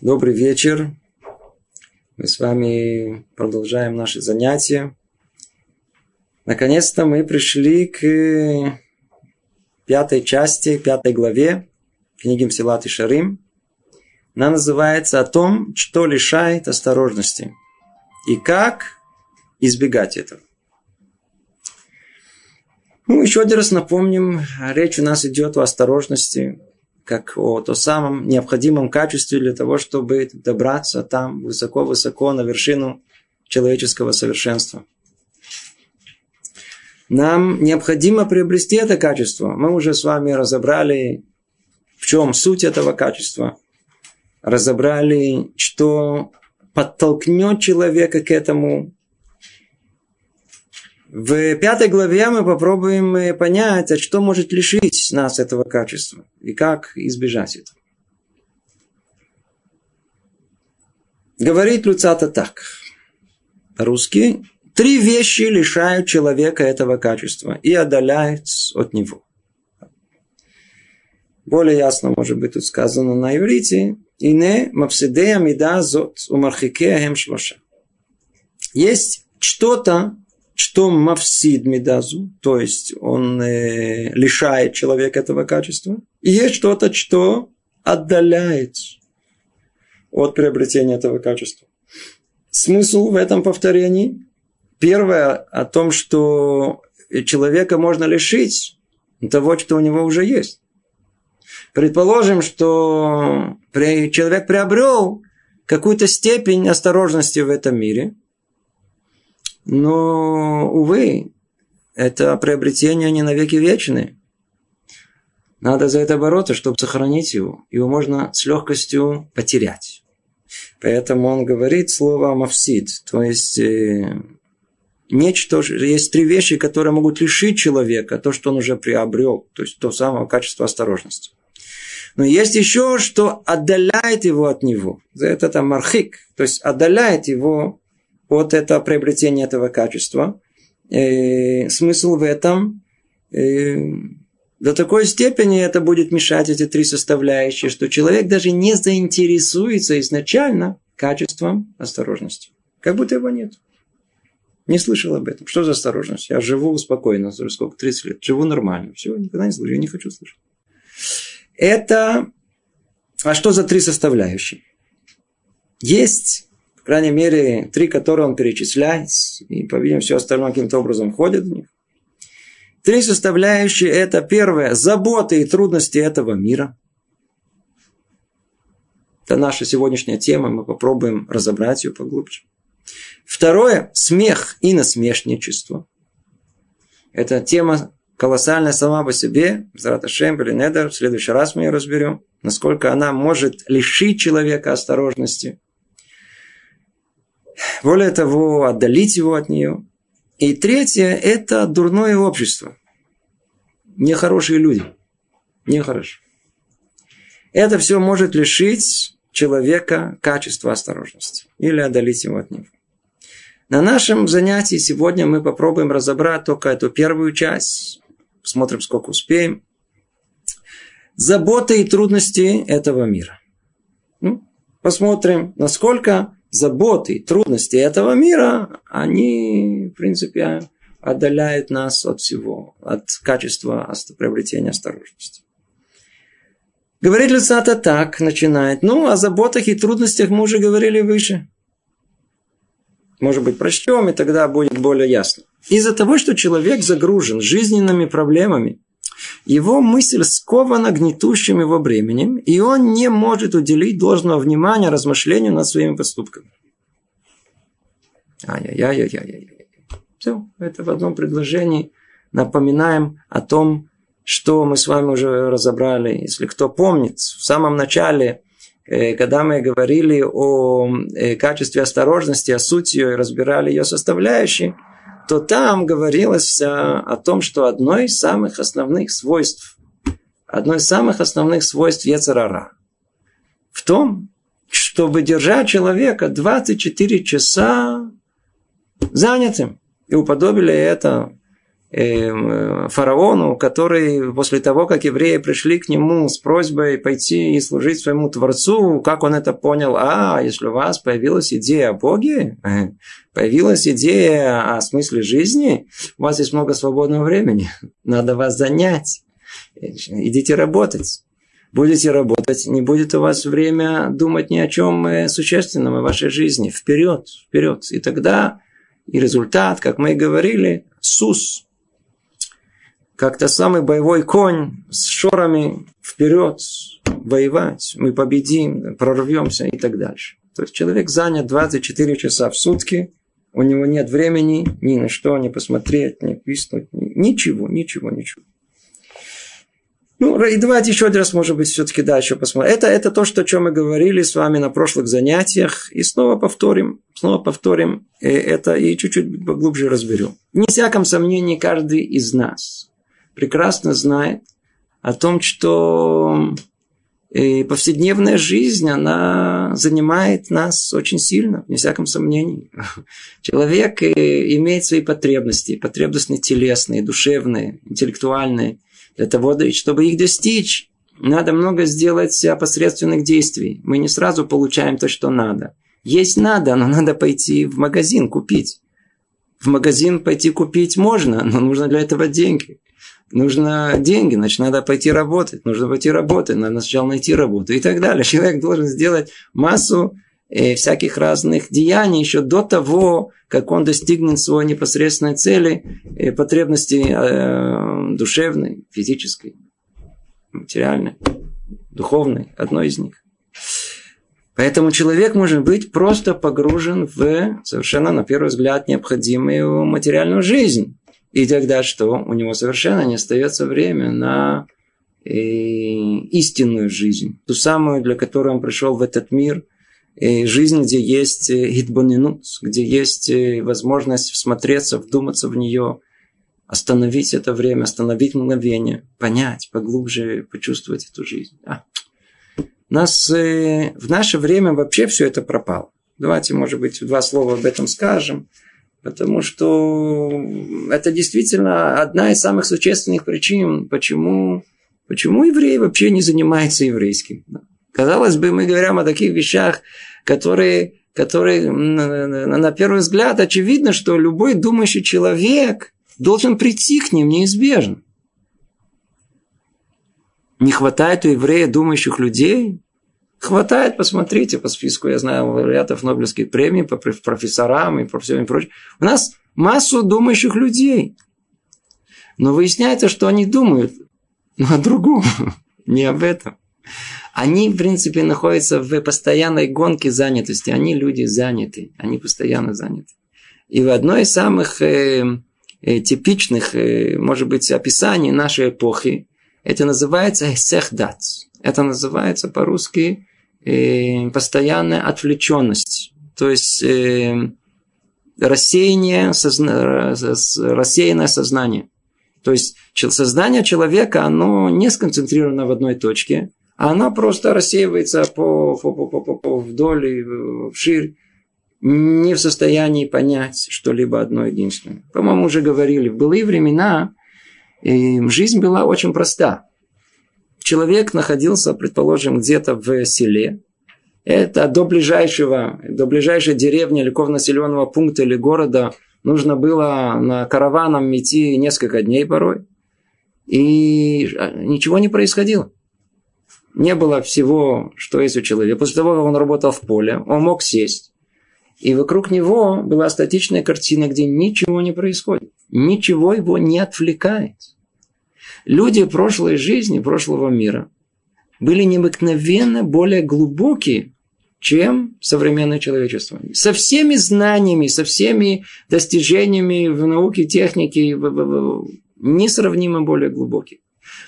Добрый вечер. Мы с вами продолжаем наши занятия. Наконец-то мы пришли к пятой части, пятой главе книги Мсилат и Шарим. Она называется «О том, что лишает осторожности» и как избегать этого. Ну, еще один раз напомним, речь у нас идет о осторожности, как о том самом необходимом качестве для того, чтобы добраться там высоко-высоко на вершину человеческого совершенства. Нам необходимо приобрести это качество. Мы уже с вами разобрали, в чем суть этого качества. Разобрали, что подтолкнет человека к этому в пятой главе мы попробуем э, понять, а что может лишить нас этого качества и как избежать этого. Говорит Люцата так. Русский. Три вещи лишают человека этого качества и отдаляют от него. Более ясно, может быть, тут сказано на иврите. Ине мапсидея мида зот умархикея шлоша. Есть что-то, что мавсид медазу, то есть он э, лишает человека этого качества. И есть что-то, что отдаляет от приобретения этого качества. Смысл в этом повторении. Первое о том, что человека можно лишить того, что у него уже есть. Предположим, что человек приобрел какую-то степень осторожности в этом мире – но, увы, это приобретение не навеки вечные. Надо за это бороться, чтобы сохранить его. Его можно с легкостью потерять. Поэтому он говорит слово «мавсид». То есть, э, нечто, есть три вещи, которые могут лишить человека то, что он уже приобрел. То есть, то самое качество осторожности. Но есть еще, что отдаляет его от него. За это там мархик. То есть, отдаляет его от этого приобретения этого качества. И смысл в этом и до такой степени это будет мешать эти три составляющие, что человек даже не заинтересуется изначально качеством осторожности. Как будто его нет. Не слышал об этом. Что за осторожность? Я живу спокойно, сколько, 30 лет. Живу нормально. Все, никогда не слышу. Я не хочу слышать. Это... А что за три составляющие? Есть крайней мере, три, которые он перечисляет, и, по-видимому, все остальное каким-то образом входит в них. Три составляющие – это первое – заботы и трудности этого мира. Это наша сегодняшняя тема, мы попробуем разобрать ее поглубже. Второе – смех и насмешничество. Это тема колоссальная сама по себе. Зараташем или Недер. В следующий раз мы ее разберем. Насколько она может лишить человека осторожности – более того, отдалить его от нее. И третье – это дурное общество. Нехорошие люди. Нехорошие. Это все может лишить человека качества осторожности или отдалить его от него. На нашем занятии сегодня мы попробуем разобрать только эту первую часть. Смотрим, сколько успеем. Заботы и трудности этого мира. Ну, посмотрим, насколько заботы, трудности этого мира, они, в принципе, отдаляют нас от всего, от качества приобретения осторожности. Говорит Люцата так, начинает. Ну, о заботах и трудностях мы уже говорили выше. Может быть, прочтем, и тогда будет более ясно. Из-за того, что человек загружен жизненными проблемами, его мысль скована гнетущим его бременем, и он не может уделить должного внимания размышлению над своими поступками. Ай-яй-яй-яй-яй. Все, это в одном предложении. Напоминаем о том, что мы с вами уже разобрали. Если кто помнит, в самом начале, э, когда мы говорили о э, качестве осторожности, о сути ее и разбирали ее составляющие – то там говорилось о том, что одно из самых основных свойств, одно из самых основных свойств Ецарара в том, чтобы держать человека 24 часа занятым. И уподобили это фараону, который после того, как евреи пришли к нему с просьбой пойти и служить своему Творцу, как он это понял? А, если у вас появилась идея о Боге, э, появилась идея о смысле жизни, у вас есть много свободного времени, надо вас занять, идите работать. Будете работать, не будет у вас время думать ни о чем э, существенном в вашей жизни. Вперед, вперед. И тогда и результат, как мы и говорили, сус, как-то самый боевой конь с шорами вперед воевать, мы победим, прорвемся и так дальше. То есть человек занят 24 часа в сутки, у него нет времени ни на что, не посмотреть, не писнуть, ничего, ничего, ничего. Ну, и давайте еще один раз, может быть, все-таки дальше посмотрим. Это, это то, что, о чем мы говорили с вами на прошлых занятиях. И снова повторим, снова повторим это и чуть-чуть поглубже разберем. Не всяком сомнении, каждый из нас прекрасно знает о том, что и повседневная жизнь, она занимает нас очень сильно, не всяком сомнении. Человек имеет свои потребности, потребности телесные, душевные, интеллектуальные. Для того, чтобы их достичь, надо много сделать посредственных действий. Мы не сразу получаем то, что надо. Есть надо, но надо пойти в магазин купить. В магазин пойти купить можно, но нужно для этого деньги нужно деньги, значит, надо пойти работать, нужно пойти работать, надо сначала найти работу и так далее. Человек должен сделать массу э, всяких разных деяний еще до того, как он достигнет своей непосредственной цели, э, потребности э, душевной, физической, материальной, духовной, одной из них. Поэтому человек может быть просто погружен в совершенно, на первый взгляд, необходимую материальную жизнь. И тогда что? У него совершенно не остается время на э, истинную жизнь. Ту самую, для которой он пришел в этот мир. Э, жизнь, где есть хитбонинут, э, где есть э, возможность всмотреться, вдуматься в нее, остановить это время, остановить мгновение, понять, поглубже почувствовать эту жизнь. А. Нас, э, в наше время вообще все это пропало. Давайте, может быть, два слова об этом скажем. Потому что это действительно одна из самых существенных причин, почему, почему евреи вообще не занимаются еврейским. Казалось бы, мы говорим о таких вещах, которые, которые на первый взгляд очевидно, что любой думающий человек должен прийти к ним неизбежно. Не хватает у еврея думающих людей, Хватает, посмотрите по списку, я знаю лауреатов Нобелевских премий, по профессорам и по всем прочим. У нас массу думающих людей. Но выясняется, что они думают о другом, не об этом. Они, в принципе, находятся в постоянной гонке занятости. Они люди заняты, они постоянно заняты. И в одной из самых э, э, типичных, э, может быть, описаний нашей эпохи, это называется «сехдат». Это называется по-русски э, постоянная отвлеченность. То есть э, рассеяние, созна... рассеянное сознание. То есть сознание человека, оно не сконцентрировано в одной точке, а оно просто рассеивается по, по, по, по, по вдоль и вширь, не в состоянии понять что-либо одно единственное. По-моему, уже говорили, в былые времена э, жизнь была очень проста человек находился, предположим, где-то в селе, это до ближайшего, до ближайшей деревни или населенного пункта или города нужно было на караваном идти несколько дней порой. И ничего не происходило. Не было всего, что есть у человека. После того, как он работал в поле, он мог сесть. И вокруг него была статичная картина, где ничего не происходит. Ничего его не отвлекает. Люди прошлой жизни, прошлого мира были необыкновенно более глубокие, чем современное человечество. Со всеми знаниями, со всеми достижениями в науке, технике, несравнимо более глубокие.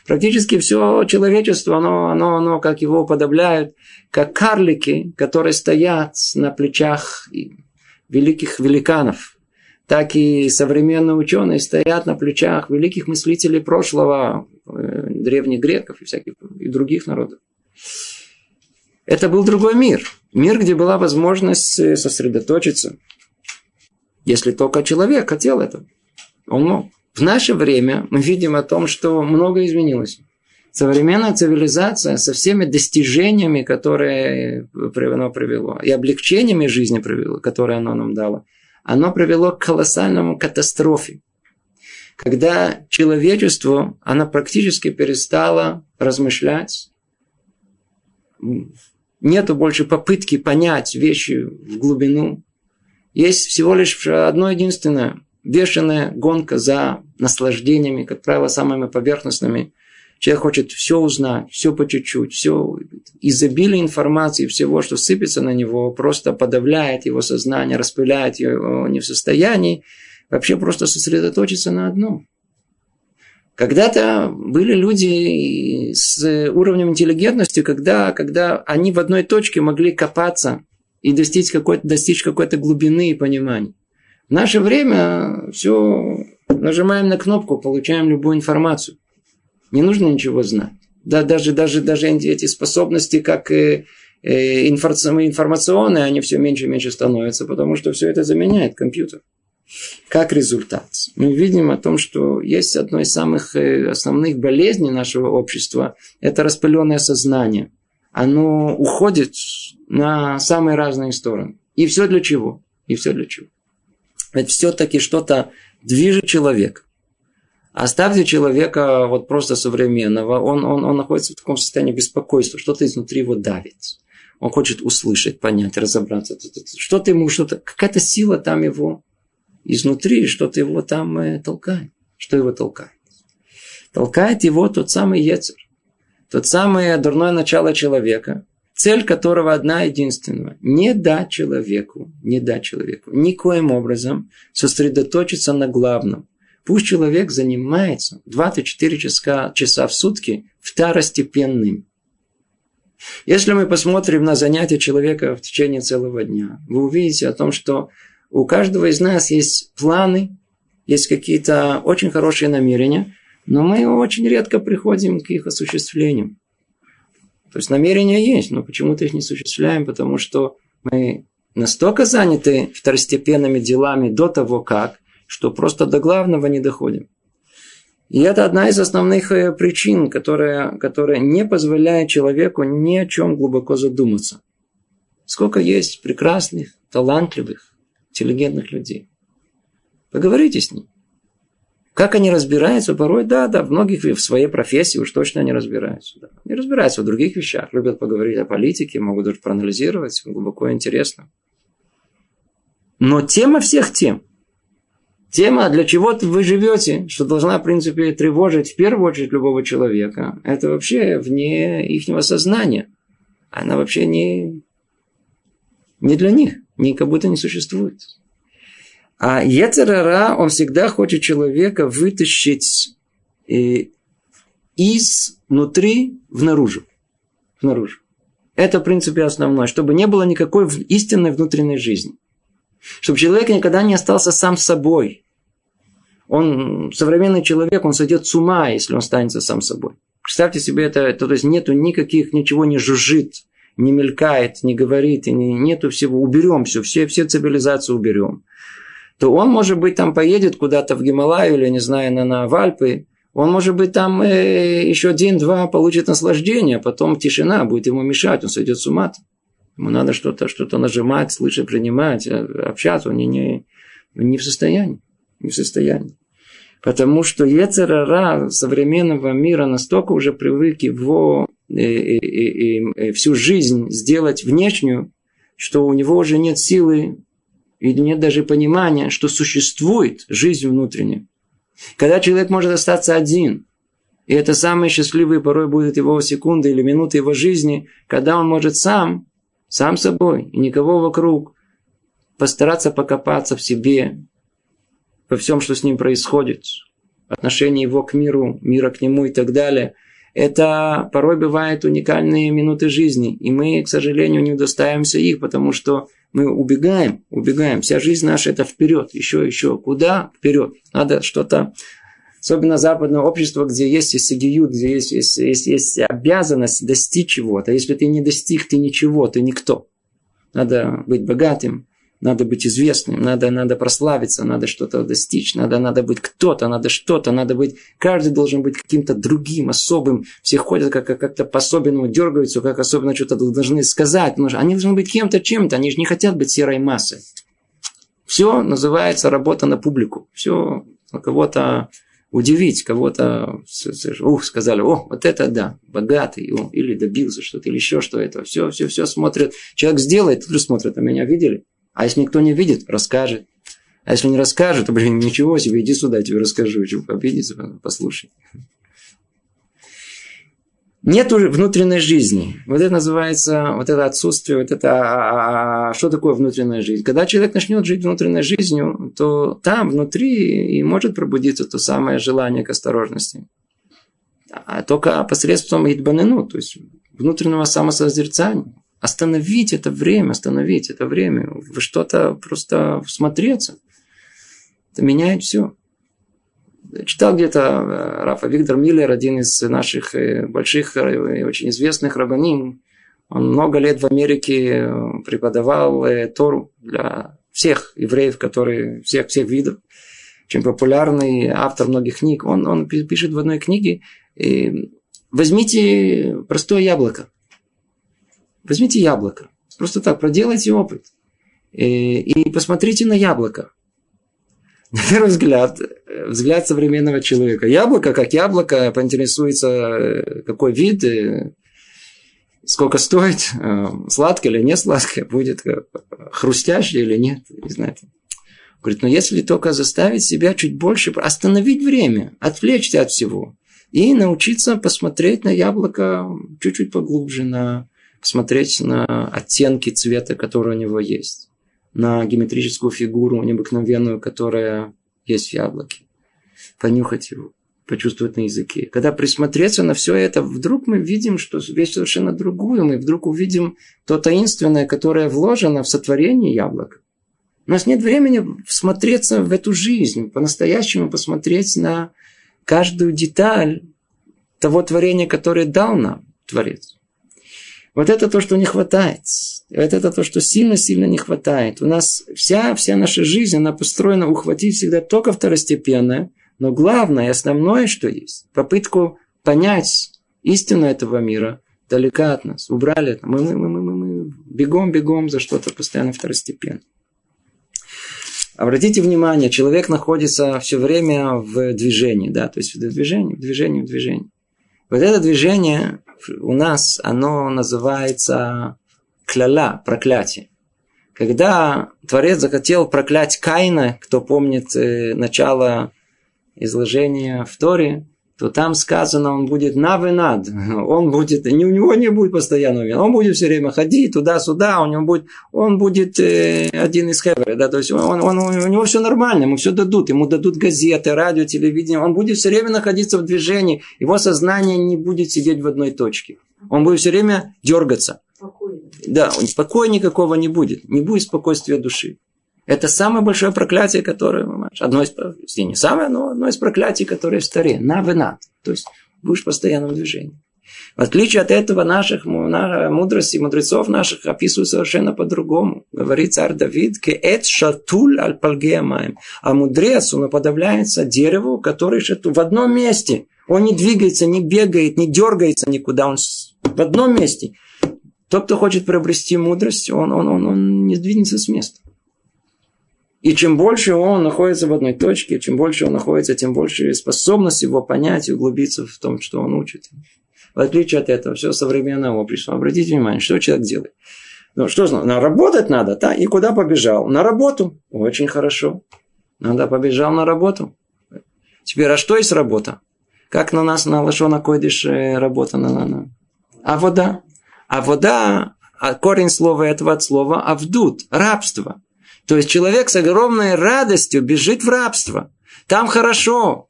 Практически все человечество, оно, оно, оно, как его уподобляют, как карлики, которые стоят на плечах великих великанов так и современные ученые стоят на плечах великих мыслителей прошлого, э, древних греков и всяких и других народов. Это был другой мир. Мир, где была возможность э, сосредоточиться. Если только человек хотел этого. Он мог. В наше время мы видим о том, что многое изменилось. Современная цивилизация со всеми достижениями, которые оно привело, и облегчениями жизни привело, которые оно нам дало, оно привело к колоссальному катастрофе. Когда человечество, оно практически перестало размышлять, нету больше попытки понять вещи в глубину. Есть всего лишь одно единственное – бешеная гонка за наслаждениями, как правило, самыми поверхностными. Человек хочет все узнать, все по чуть-чуть, все изобилие информации, всего, что сыпется на него, просто подавляет его сознание, распыляет его не в состоянии вообще просто сосредоточиться на одном. Когда-то были люди с уровнем интеллигентности, когда, когда они в одной точке могли копаться и достичь какой-то, достичь какой-то глубины и понимания. В наше время все нажимаем на кнопку, получаем любую информацию. Не нужно ничего знать. Да, даже, даже, даже эти способности, как э, э, информационные, они все меньше и меньше становятся, потому что все это заменяет компьютер. Как результат, мы видим о том, что есть одно из самых э, основных болезней нашего общества – это распыленное сознание. Оно уходит на самые разные стороны. И все для чего? И все для чего? Ведь все-таки что-то движет человек. Оставьте человека вот просто современного, он, он, он находится в таком состоянии беспокойства, что-то изнутри его давит. Он хочет услышать, понять, разобраться. Что-то ему, что-то, какая-то сила там его изнутри, что-то его там э, толкает. Что его толкает? Толкает его тот самый Ецер. Тот самое дурное начало человека, цель которого одна единственная. Не дать человеку, не дать человеку никоим образом сосредоточиться на главном. Пусть человек занимается 24 часа, часа в сутки второстепенным. Если мы посмотрим на занятия человека в течение целого дня, вы увидите о том, что у каждого из нас есть планы, есть какие-то очень хорошие намерения, но мы очень редко приходим к их осуществлению. То есть намерения есть, но почему-то их не осуществляем, потому что мы настолько заняты второстепенными делами до того как, что просто до главного не доходим. И это одна из основных э, причин, которая, которая не позволяет человеку ни о чем глубоко задуматься. Сколько есть прекрасных, талантливых, интеллигентных людей. Поговорите с ними. Как они разбираются? Порой, да, да, в многих в своей профессии уж точно не разбираются. Да. Не разбираются в других вещах. Любят поговорить о политике, могут даже проанализировать. Глубоко интересно. Но тема всех тем. Тема, для чего вы живете, что должна, в принципе, тревожить в первую очередь любого человека, это вообще вне их сознания. Она вообще не, не для них, не как будто не существует. А Ецерара, он всегда хочет человека вытащить э, из внутри в наружу. В наружу. Это, в принципе, основное. Чтобы не было никакой истинной внутренней жизни. Чтобы человек никогда не остался сам собой. Он, современный человек, он сойдет с ума, если он останется сам собой. Представьте себе это, то есть нету никаких, ничего не жужжит, не мелькает, не говорит, и не, нету всего. Уберем все, все, все цивилизации уберем то он, может быть, там поедет куда-то в Гималаю или, не знаю, на, на в Альпы, он, может быть, там э, еще день-два получит наслаждение, а потом тишина будет ему мешать, он сойдет с ума. Ему надо что-то что нажимать, слышать, принимать, э, общаться. Он не, не, не в состоянии. Не в состоянии. Потому что Ецерара современного мира настолько уже привык его э, э, э, э, всю жизнь сделать внешнюю, что у него уже нет силы и нет даже понимания, что существует жизнь внутренняя. Когда человек может остаться один, и это самые счастливые порой будут его секунды или минуты его жизни, когда он может сам, сам собой, и никого вокруг, постараться покопаться в себе, во всем, что с ним происходит, отношение его к миру, мира к нему и так далее. Это порой бывают уникальные минуты жизни, и мы, к сожалению, не удостаиваемся их, потому что мы убегаем, убегаем. Вся жизнь наша это вперед, еще, еще. Куда? Вперед. Надо что-то Особенно западное общество, где есть сагиют, где есть, есть, есть, есть обязанность достичь чего-то. Если ты не достиг, ты ничего, ты никто. Надо быть богатым, надо быть известным, надо, надо прославиться, надо что-то достичь, надо, надо быть кто-то, надо что-то, надо быть... Каждый должен быть каким-то другим, особым. Все ходят как, как-то по-особенному, дергаются, как особенно что-то должны сказать. Они должны быть кем-то, чем-то. Они же не хотят быть серой массой. Все называется работа на публику. Все кого-то удивить, кого-то ух, сказали, о, вот это да, богатый, о, или добился что-то, или еще что это. Все, все, все смотрят. Человек сделает, тут же смотрят, а меня видели? А если никто не видит, расскажет. А если не расскажет, то, блин, ничего себе, иди сюда, я тебе расскажу. Чего обидеться, послушай. Нет внутренней жизни. Вот это называется, вот это отсутствие, вот это, а, а, а, что такое внутренняя жизнь? Когда человек начнет жить внутренней жизнью, то там, внутри, и может пробудиться то самое желание к осторожности. А только посредством идбанену, то есть внутреннего самосозерцания. Остановить это время, остановить это время. Вы что-то просто смотреться. Это меняет все. Читал где-то э, Рафа Виктор Миллер, один из наших э, больших и очень известных рабаним. Он много лет в Америке э, преподавал Тору для всех евреев, которые всех, всех видов. Очень популярный автор многих книг. Он, он пишет в одной книге, возьмите простое яблоко. Возьмите яблоко. Просто так, проделайте опыт. И, и посмотрите на яблоко. На первый взгляд, взгляд современного человека. Яблоко, как яблоко, поинтересуется, какой вид, сколько стоит, сладкое или не сладкое, будет хрустящее или нет, не знаю. Говорит, но если только заставить себя чуть больше, остановить время, отвлечься от всего и научиться посмотреть на яблоко чуть-чуть поглубже, на посмотреть на оттенки цвета, которые у него есть, на геометрическую фигуру необыкновенную, которая есть в яблоке, понюхать его, почувствовать на языке. Когда присмотреться на все это, вдруг мы видим, что вещь совершенно другую. Мы вдруг увидим то таинственное, которое вложено в сотворение яблока. У нас нет времени смотреться в эту жизнь, по-настоящему посмотреть на каждую деталь того творения, которое дал нам Творец. Вот это то, что не хватает. Вот это то, что сильно-сильно не хватает. У нас вся, вся наша жизнь, она построена ухватить всегда только второстепенное, но главное и основное, что есть, попытку понять истину этого мира далека от нас. Убрали это. Мы, мы, мы, мы, мы бегом, бегом за что-то постоянно второстепенно. Обратите внимание, человек находится все время в движении, да, то есть в движении, в движении, в движении. Вот это движение у нас оно называется кляла, проклятие. Когда Творец захотел проклясть Каина, кто помнит э, начало изложения в Торе, то там сказано, он будет навынад. Он будет, не, у него не будет постоянного вина. Он будет все время ходить туда-сюда, у него будет, он будет э, один из хевера. Да, то есть он, он, у него все нормально, ему все дадут. Ему дадут газеты, радио, телевидение. Он будет все время находиться в движении. Его сознание не будет сидеть в одной точке. Он будет все время дергаться. Да, спокоя никакого не будет. Не будет спокойствия души. Это самое большое проклятие, которое, понимаешь, одно из, не самое, но одно из проклятий, которое в старе. На венат. То есть, будешь в постоянном движении. В отличие от этого, наших мудрости, мудрецов наших описывают совершенно по-другому. Говорит царь Давид, «Кеэт шатуль аль пальгеамаем». А мудрец, он уподобляется дереву, который шатуль в одном месте. Он не двигается, не бегает, не дергается никуда. Он в одном месте. Тот, кто хочет приобрести мудрость, он, он, он, он не двинется с места. И чем больше он находится в одной точке, чем больше он находится, тем больше способность его понять и углубиться в том, что он учит. В отличие от этого, все современное общество. Обратите внимание, что человек делает. Ну, что на работать надо, да? И куда побежал? На работу. Очень хорошо. Надо побежал на работу. Теперь, а что есть работа? Как на нас на Лашона Койдыш э, работа? На, на, на. А вода? А вода, а корень слова этого от слова авдут, рабство. То есть человек с огромной радостью бежит в рабство. Там хорошо.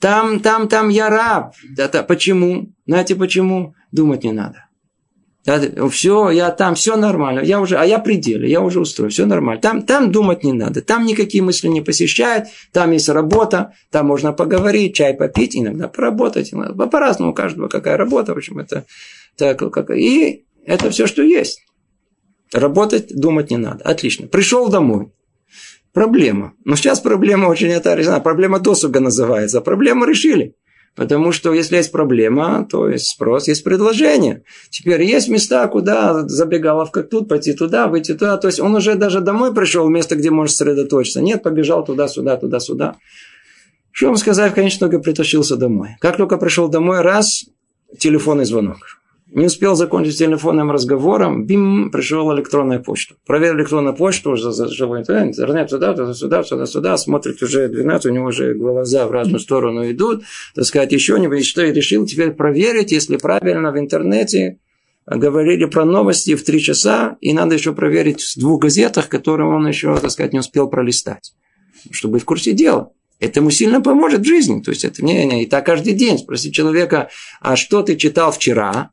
Там, там, там я раб. Да, да, почему? Знаете почему? Думать не надо. Да, все, я там, все нормально. Я уже, а я пределе, я уже устроен, все нормально. Там, там думать не надо. Там никакие мысли не посещают. Там есть работа. Там можно поговорить, чай попить, иногда поработать. По-разному у каждого какая работа. В общем, это так, как, и это все, что есть. Работать, думать не надо. Отлично. Пришел домой. Проблема. Но сейчас проблема очень это решена. Проблема досуга называется. Проблему решили. Потому что если есть проблема, то есть спрос, есть предложение. Теперь есть места, куда забегаловка тут, пойти туда, выйти туда. То есть он уже даже домой пришел, место, где может сосредоточиться. Нет, побежал туда-сюда, туда-сюда. Что вам сказать, в конечном итоге притащился домой. Как только пришел домой, раз, телефонный звонок. Не успел закончить телефонным разговором, бим, пришел электронная почта. Проверил электронную почту, зажил интернет, сюда, туда, сюда, сюда, сюда, смотрит уже 12, у него уже глаза в разную сторону идут, так сказать, еще не что и решил теперь проверить, если правильно в интернете говорили про новости в три часа, и надо еще проверить в двух газетах, которые он еще, так сказать, не успел пролистать, чтобы быть в курсе дела. Это ему сильно поможет в жизни. То есть это не, не, и так каждый день. Спроси человека, а что ты читал вчера?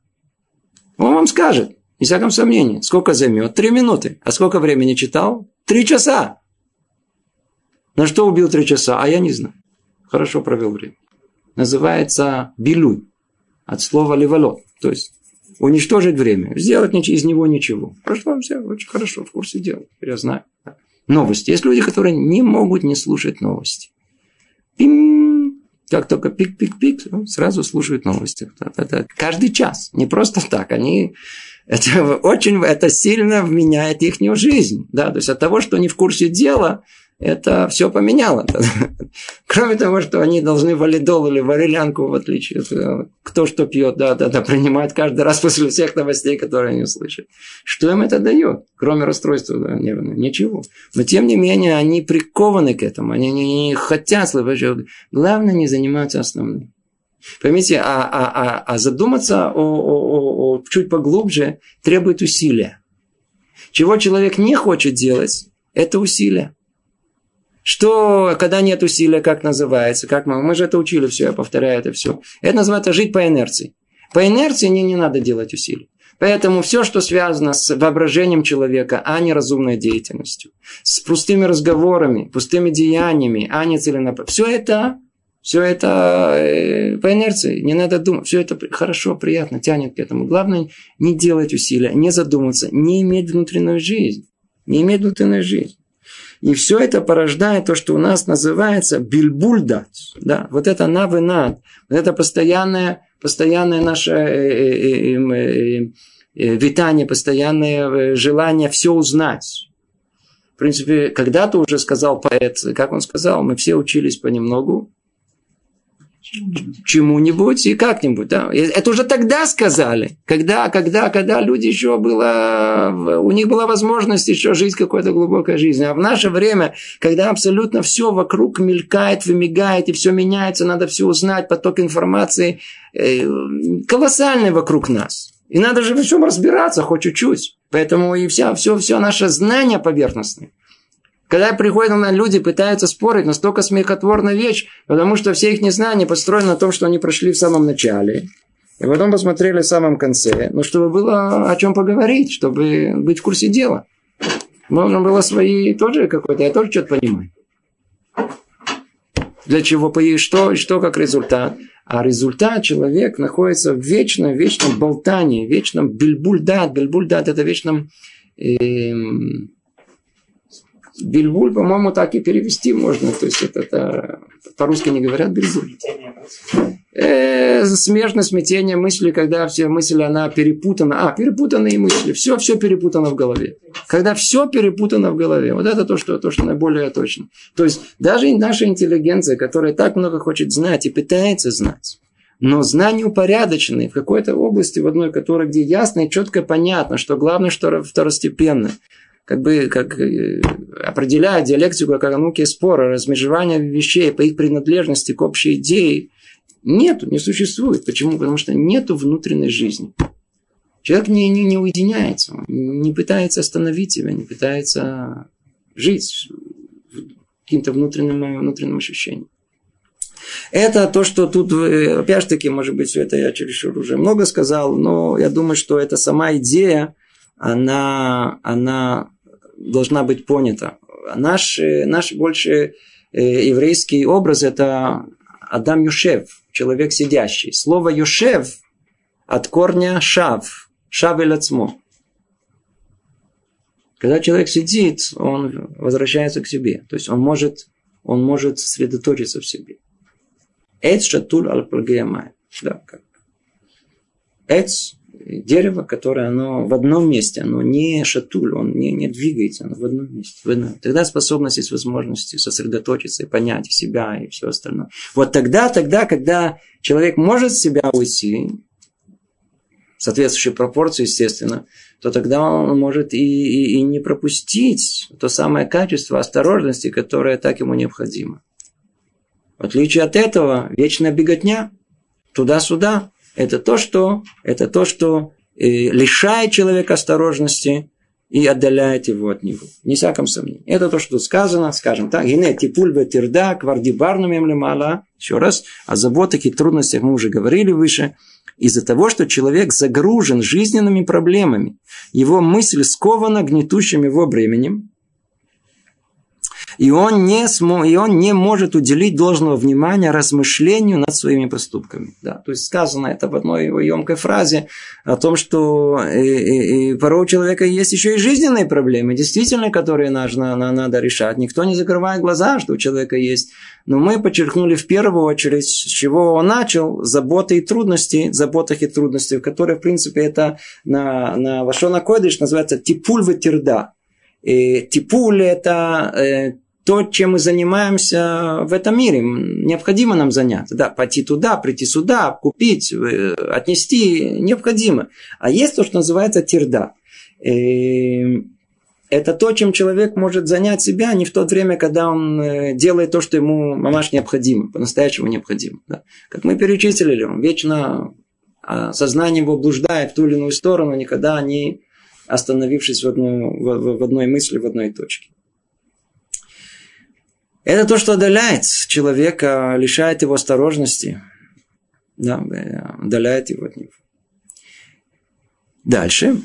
Он вам скажет, без всяком сомнении, сколько займет? Три минуты. А сколько времени читал? Три часа. На что убил три часа? А я не знаю. Хорошо провел время. Называется билуй. От слова левало. То есть уничтожить время. Сделать из него ничего. Прошло все очень хорошо, в курсе дела. Я знаю. Новости. Есть люди, которые не могут не слушать новости. Пим, как только пик-пик-пик, ну, сразу слушают новости. Это каждый час. Не просто так. Они это очень это сильно меняет их жизнь. Да? То есть от того, что они в курсе дела, это все поменяло. Кроме того, что они должны валидол или валилянку, в отличие от э, кто что пьет, да, да, да, принимать каждый раз после всех новостей, которые они услышат. Что им это дает, кроме расстройства да, нервного? Ничего. Но тем не менее, они прикованы к этому, они не, не хотят слышать. Главное не заниматься основным. Поймите, а, а, а, а задуматься о, о, о, о, чуть поглубже требует усилия. Чего человек не хочет делать, это усилия. Что, когда нет усилия, как называется? Как мы, мы же это учили все, я повторяю это все. Это называется жить по инерции. По инерции не, не надо делать усилий. Поэтому все, что связано с воображением человека, а не разумной деятельностью, с пустыми разговорами, пустыми деяниями, а не целенаправленно, все это, все это э, по инерции, не надо думать, все это хорошо, приятно, тянет к этому. Главное не делать усилия, не задумываться, не иметь внутреннюю жизнь, не иметь внутреннюю жизнь. И все это порождает то, что у нас называется бильбульдат. Да? Вот это навынад. Вот это постоянное, постоянное наше э, э, э, витание, постоянное желание все узнать. В принципе, когда-то уже сказал поэт, как он сказал, мы все учились понемногу, чему-нибудь и как-нибудь. Да? Это уже тогда сказали, когда, когда, когда люди еще было, у них была возможность еще жить какой-то глубокой жизнью. А в наше время, когда абсолютно все вокруг мелькает, вымигает, и все меняется, надо все узнать, поток информации э, колоссальный вокруг нас. И надо же во всем разбираться хоть чуть-чуть. Поэтому и вся, все, все наше знание поверхностное. Когда приходят на люди, пытаются спорить, настолько смехотворная вещь, потому что все их незнания построены на том, что они прошли в самом начале. И потом посмотрели в самом конце. Ну, чтобы было о чем поговорить, чтобы быть в курсе дела. Нужно было свои тоже какой-то, я тоже что-то понимаю. Для чего, что, что как результат? А результат человек находится в вечном, вечном болтании, вечном бельбульдат. Бельбульдат это вечном эм, Бельбуль, по-моему, так и перевести можно. То есть это, это по-русски не говорят бельбуль. Э, смежно смятение мысли, когда все мысли, она перепутана. А, перепутанные мысли. Все, все перепутано в голове. Когда все перепутано в голове. Вот это то, что, то, что наиболее точно. То есть даже наша интеллигенция, которая так много хочет знать и пытается знать, но знания упорядоченные в какой-то области, в одной которой, где ясно и четко понятно, что главное, что второстепенно как бы как, э, определяет диалектику как науки спора, размежевание вещей по их принадлежности к общей идее, нету, не существует. Почему? Потому что нету внутренней жизни. Человек не, не, не уединяется, не пытается остановить себя, не пытается жить каким-то внутренним, внутренним ощущением. Это то, что тут, э, опять же таки, может быть, все это я чересчур уже много сказал, но я думаю, что это сама идея, она, она должна быть понята. Наш, наш больше э, еврейский образ – это Адам Юшев, человек сидящий. Слово Юшев от корня шав, шав или цмо. Когда человек сидит, он возвращается к себе. То есть он может, он может сосредоточиться в себе. Эц шатуль аль Да, как. Эц дерево, которое оно в одном месте, оно не шатуль, он не, не двигается, оно в одном месте. В одном. Тогда способность есть возможности сосредоточиться и понять себя и все остальное. Вот тогда, тогда, когда человек может себя уйти, соответствующей пропорции, естественно, то тогда он может и, и, и не пропустить то самое качество осторожности, которое так ему необходимо. В отличие от этого, вечная беготня туда-сюда, это то, что, это то, что э, лишает человека осторожности и отдаляет его от него. Не всяком сомнении. Это то, что сказано, скажем так, гине типуль тирда квардибарну мала. Еще раз, о заботах и трудностях мы уже говорили выше. Из-за того, что человек загружен жизненными проблемами, его мысль скована гнетущим его бременем, и он не, смо, и он не может уделить должного внимания размышлению над своими поступками. Да? То есть сказано это в одной его емкой фразе о том, что и, и, и порой у человека есть еще и жизненные проблемы, действительно, которые нужно, надо решать. Никто не закрывает глаза, что у человека есть. Но мы подчеркнули в первую очередь, с чего он начал, заботы и трудности, заботах и трудностях, которые, в принципе, это на, на Вашона Койдыш называется типуль ветерда. И типуль – это э, то, чем мы занимаемся в этом мире. Необходимо нам заняться. Да, пойти туда, прийти сюда, купить, э, отнести. Необходимо. А есть то, что называется тирда. И это то, чем человек может занять себя не в то время, когда он э, делает то, что ему мамаш необходимо, по-настоящему необходимо. Да. Как мы перечислили, он вечно а, сознание его блуждает в ту или иную сторону, никогда не остановившись в, одну, в, в одной мысли, в одной точке. Это то, что отдаляет человека, лишает его осторожности, да, отдаляет его от него. Дальше.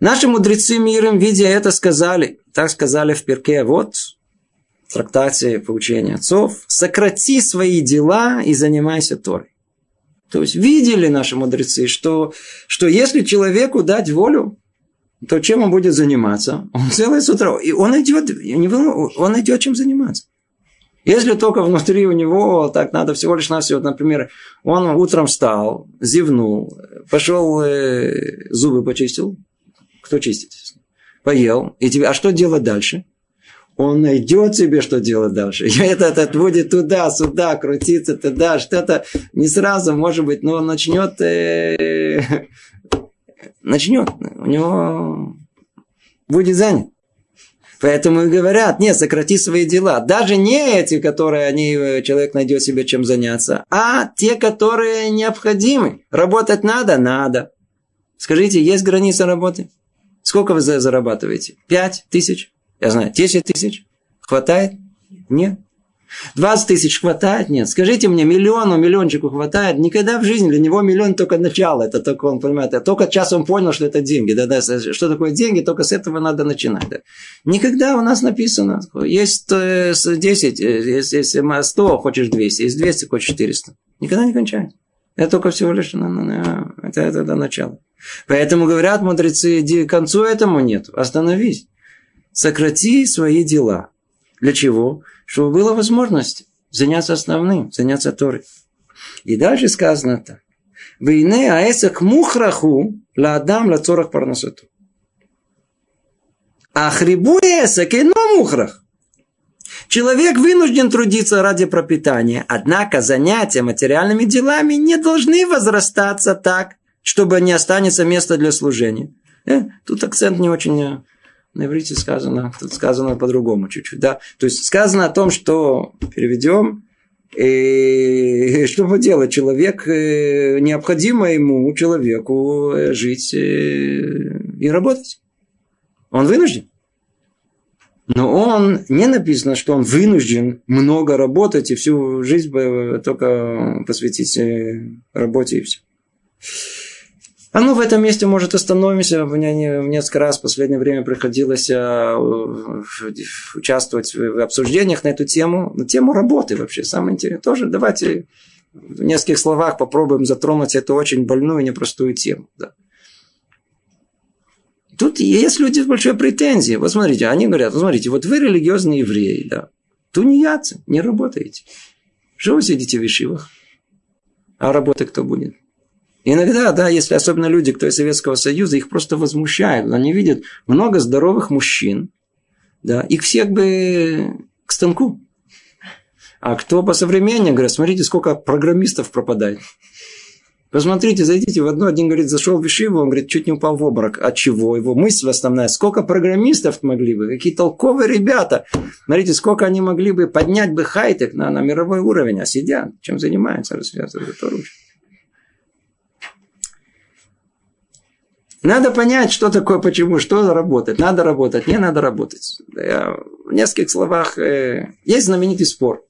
Наши мудрецы миром, видя это, сказали, так сказали в перке, вот, в трактате поучения отцов, сократи свои дела и занимайся Торой. То есть видели наши мудрецы, что, что если человеку дать волю, то чем он будет заниматься? Он целый с утра. И он идет, он идет чем заниматься. Если только внутри у него так надо всего лишь на все, например, он утром встал, зевнул, пошел э, зубы почистил. Кто чистит? Поел. И тебе, а что делать дальше? Он найдет себе, что делать дальше. И этот, этот будет туда, сюда, крутиться, туда, что-то не сразу, может быть, но он начнет э, начнет, у него будет занят. Поэтому и говорят, нет, сократи свои дела. Даже не эти, которые они, э, человек найдет себе чем заняться, а те, которые необходимы. Работать надо? Надо. Скажите, есть граница работы? Сколько вы зарабатываете? Пять тысяч? Я знаю, десять тысяч? Хватает? Нет. 20 тысяч хватает? Нет. Скажите мне, миллиону, миллиончику хватает? Никогда в жизни для него миллион только начало. Это только он понимает. Только сейчас он понял, что это деньги. Да, да, что такое деньги, только с этого надо начинать. Да. Никогда у нас написано. Есть 10, есть, есть 100, хочешь 200. Есть 200, хочешь 400. Никогда не кончается. Это только всего лишь на, на, на, это, это до начала. Поэтому говорят мудрецы, к концу этому нет. Остановись. Сократи свои дела. Для чего? чтобы была возможность заняться основным, заняться Торой. И дальше сказано так. Войне аэсак мухраху ла адам ла цорах парнасоту. А хрибу эсак но мухрах. Человек вынужден трудиться ради пропитания, однако занятия материальными делами не должны возрастаться так, чтобы не останется места для служения. Э, тут акцент не очень э, на иврите сказано, тут сказано по-другому чуть-чуть, да. То есть сказано о том, что переведем, и что делать? Человек, э, необходимо ему, человеку, э, жить э, и работать. Он вынужден. Но он, не написано, что он вынужден много работать и всю жизнь только посвятить работе и все. А ну в этом месте, может, остановимся. Мне несколько раз в последнее время приходилось э, участвовать в обсуждениях на эту тему, на тему работы вообще. Самое интересное тоже давайте В нескольких словах попробуем затронуть эту очень больную и непростую тему. Да. Тут есть люди с большой претензией. Вот смотрите, они говорят, вот смотрите, вот вы религиозные евреи, да, тунеядцы, не работаете. Что вы сидите в вишивах? А работа кто будет? Иногда, да, если особенно люди, кто из Советского Союза, их просто возмущают. Они видят много здоровых мужчин, да, их всех бы к станку. А кто по современнее, говорят, смотрите, сколько программистов пропадает. Посмотрите, зайдите в одно, один говорит, зашел в Вишиву, он говорит, чуть не упал в обморок. От чего? Его мысль основная. Сколько программистов могли бы, какие толковые ребята. Смотрите, сколько они могли бы поднять бы хайтек на, на мировой уровень, а сидят, чем занимаются, развязывают оружие. Надо понять, что такое, почему, что работать. Надо работать, не надо работать. Я в нескольких словах. Э, есть знаменитый спор.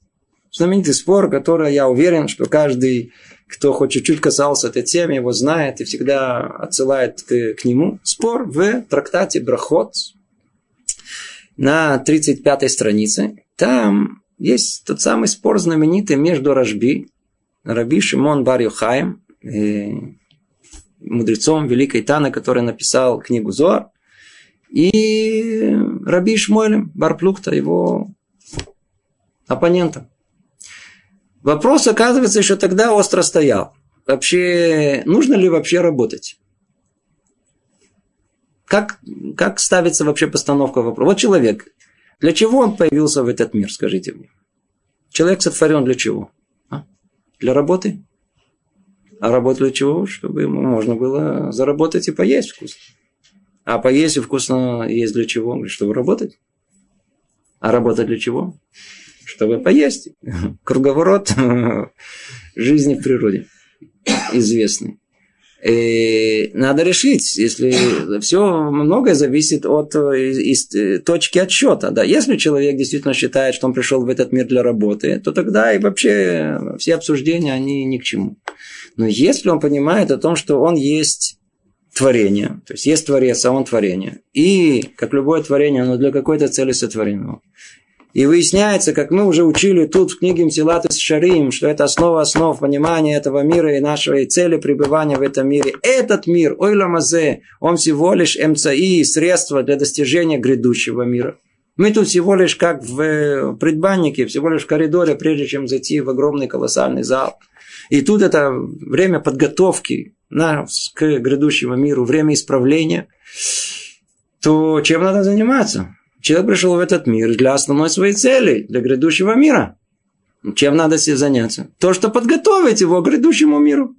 Знаменитый спор, который, я уверен, что каждый, кто хоть чуть-чуть касался этой темы, его знает и всегда отсылает к, к нему. Спор в трактате Брахот на 35-й странице. Там есть тот самый спор знаменитый между Рашби, Раби Шимон Бар Йохаем, э, мудрецом Великой Таны, который написал книгу Зоар, и Раби Шмуэлем Барплухта, его оппонентом. Вопрос, оказывается, еще тогда остро стоял. Вообще, нужно ли вообще работать? Как, как ставится вообще постановка вопроса? Вот человек, для чего он появился в этот мир, скажите мне? Человек сотворен для чего? А? Для работы? А работа для чего? Чтобы ему можно было заработать и поесть вкусно. А поесть и вкусно есть для чего? Чтобы работать. А работа для чего? Чтобы поесть. Круговорот жизни в природе. Известный. И надо решить, если все многое зависит от из, из, точки отсчета. Да. Если человек действительно считает, что он пришел в этот мир для работы, то тогда и вообще все обсуждения, они ни к чему. Но если он понимает о том, что он есть творение, то есть есть творец, а он творение, и, как любое творение, оно для какой-то цели сотворено. И выясняется, как мы уже учили тут в книге Мсилат Шарим, что это основа основ понимания этого мира и нашей цели пребывания в этом мире. Этот мир, Ойламазе, он всего лишь МЦИ, средство для достижения грядущего мира. Мы тут всего лишь как в предбаннике, всего лишь в коридоре, прежде чем зайти в огромный колоссальный зал. И тут это время подготовки на, к грядущему миру, время исправления, то чем надо заниматься? Человек пришел в этот мир для основной своей цели, для грядущего мира. Чем надо себе заняться? То, что подготовить его к грядущему миру.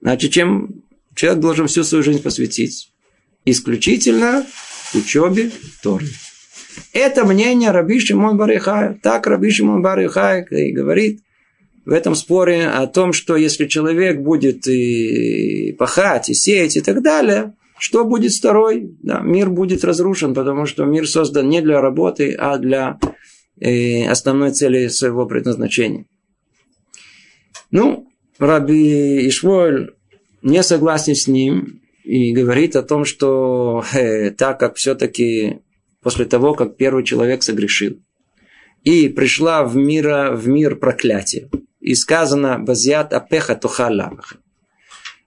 Значит, чем человек должен всю свою жизнь посвятить? Исключительно учебе Торы. Это мнение Раби Шимон Барихая. Так Раби Шимон Барихая и говорит – в этом споре о том, что если человек будет и пахать, и сеять, и так далее, что будет второй? Да, мир будет разрушен, потому что мир создан не для работы, а для э, основной цели своего предназначения. Ну, Раби Ишволь не согласен с ним и говорит о том, что э, так как все-таки после того, как первый человек согрешил, и пришла в, мира, в мир проклятие, и сказано «Базиат апеха тухалаваха».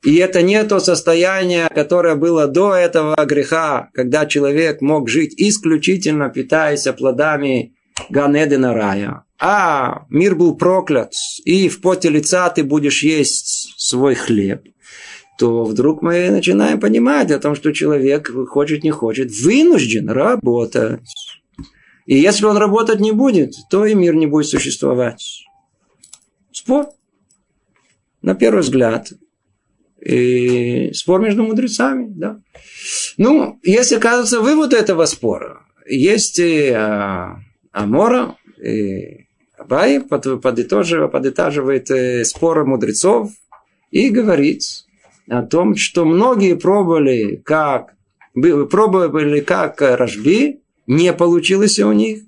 И это не то состояние, которое было до этого греха, когда человек мог жить исключительно питаясь плодами Ганедена рая. А мир был проклят, и в поте лица ты будешь есть свой хлеб то вдруг мы начинаем понимать о том, что человек, хочет не хочет, вынужден работать. И если он работать не будет, то и мир не будет существовать. Спор. На первый взгляд. И спор между мудрецами, да. Ну, если кажется вывод этого спора, есть и а, Амора, и Абай под, подытоживает, э, споры мудрецов и говорит о том, что многие пробовали как пробовали как Рожби, не получилось у них.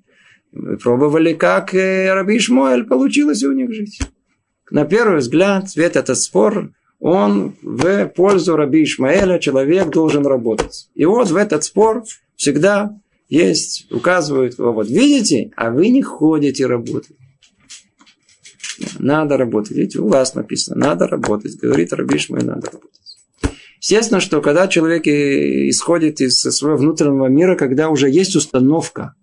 Пробовали как э, Раби Ишмуэль, получилось у них жить на первый взгляд, весь этот спор, он в пользу Раби Ишмаэля, человек должен работать. И вот в этот спор всегда есть, указывают, вот видите, а вы не ходите работать. Надо работать. Видите, у вас написано, надо работать. Говорит Рабиш мой, надо работать. Естественно, что когда человек исходит из своего внутреннего мира, когда уже есть установка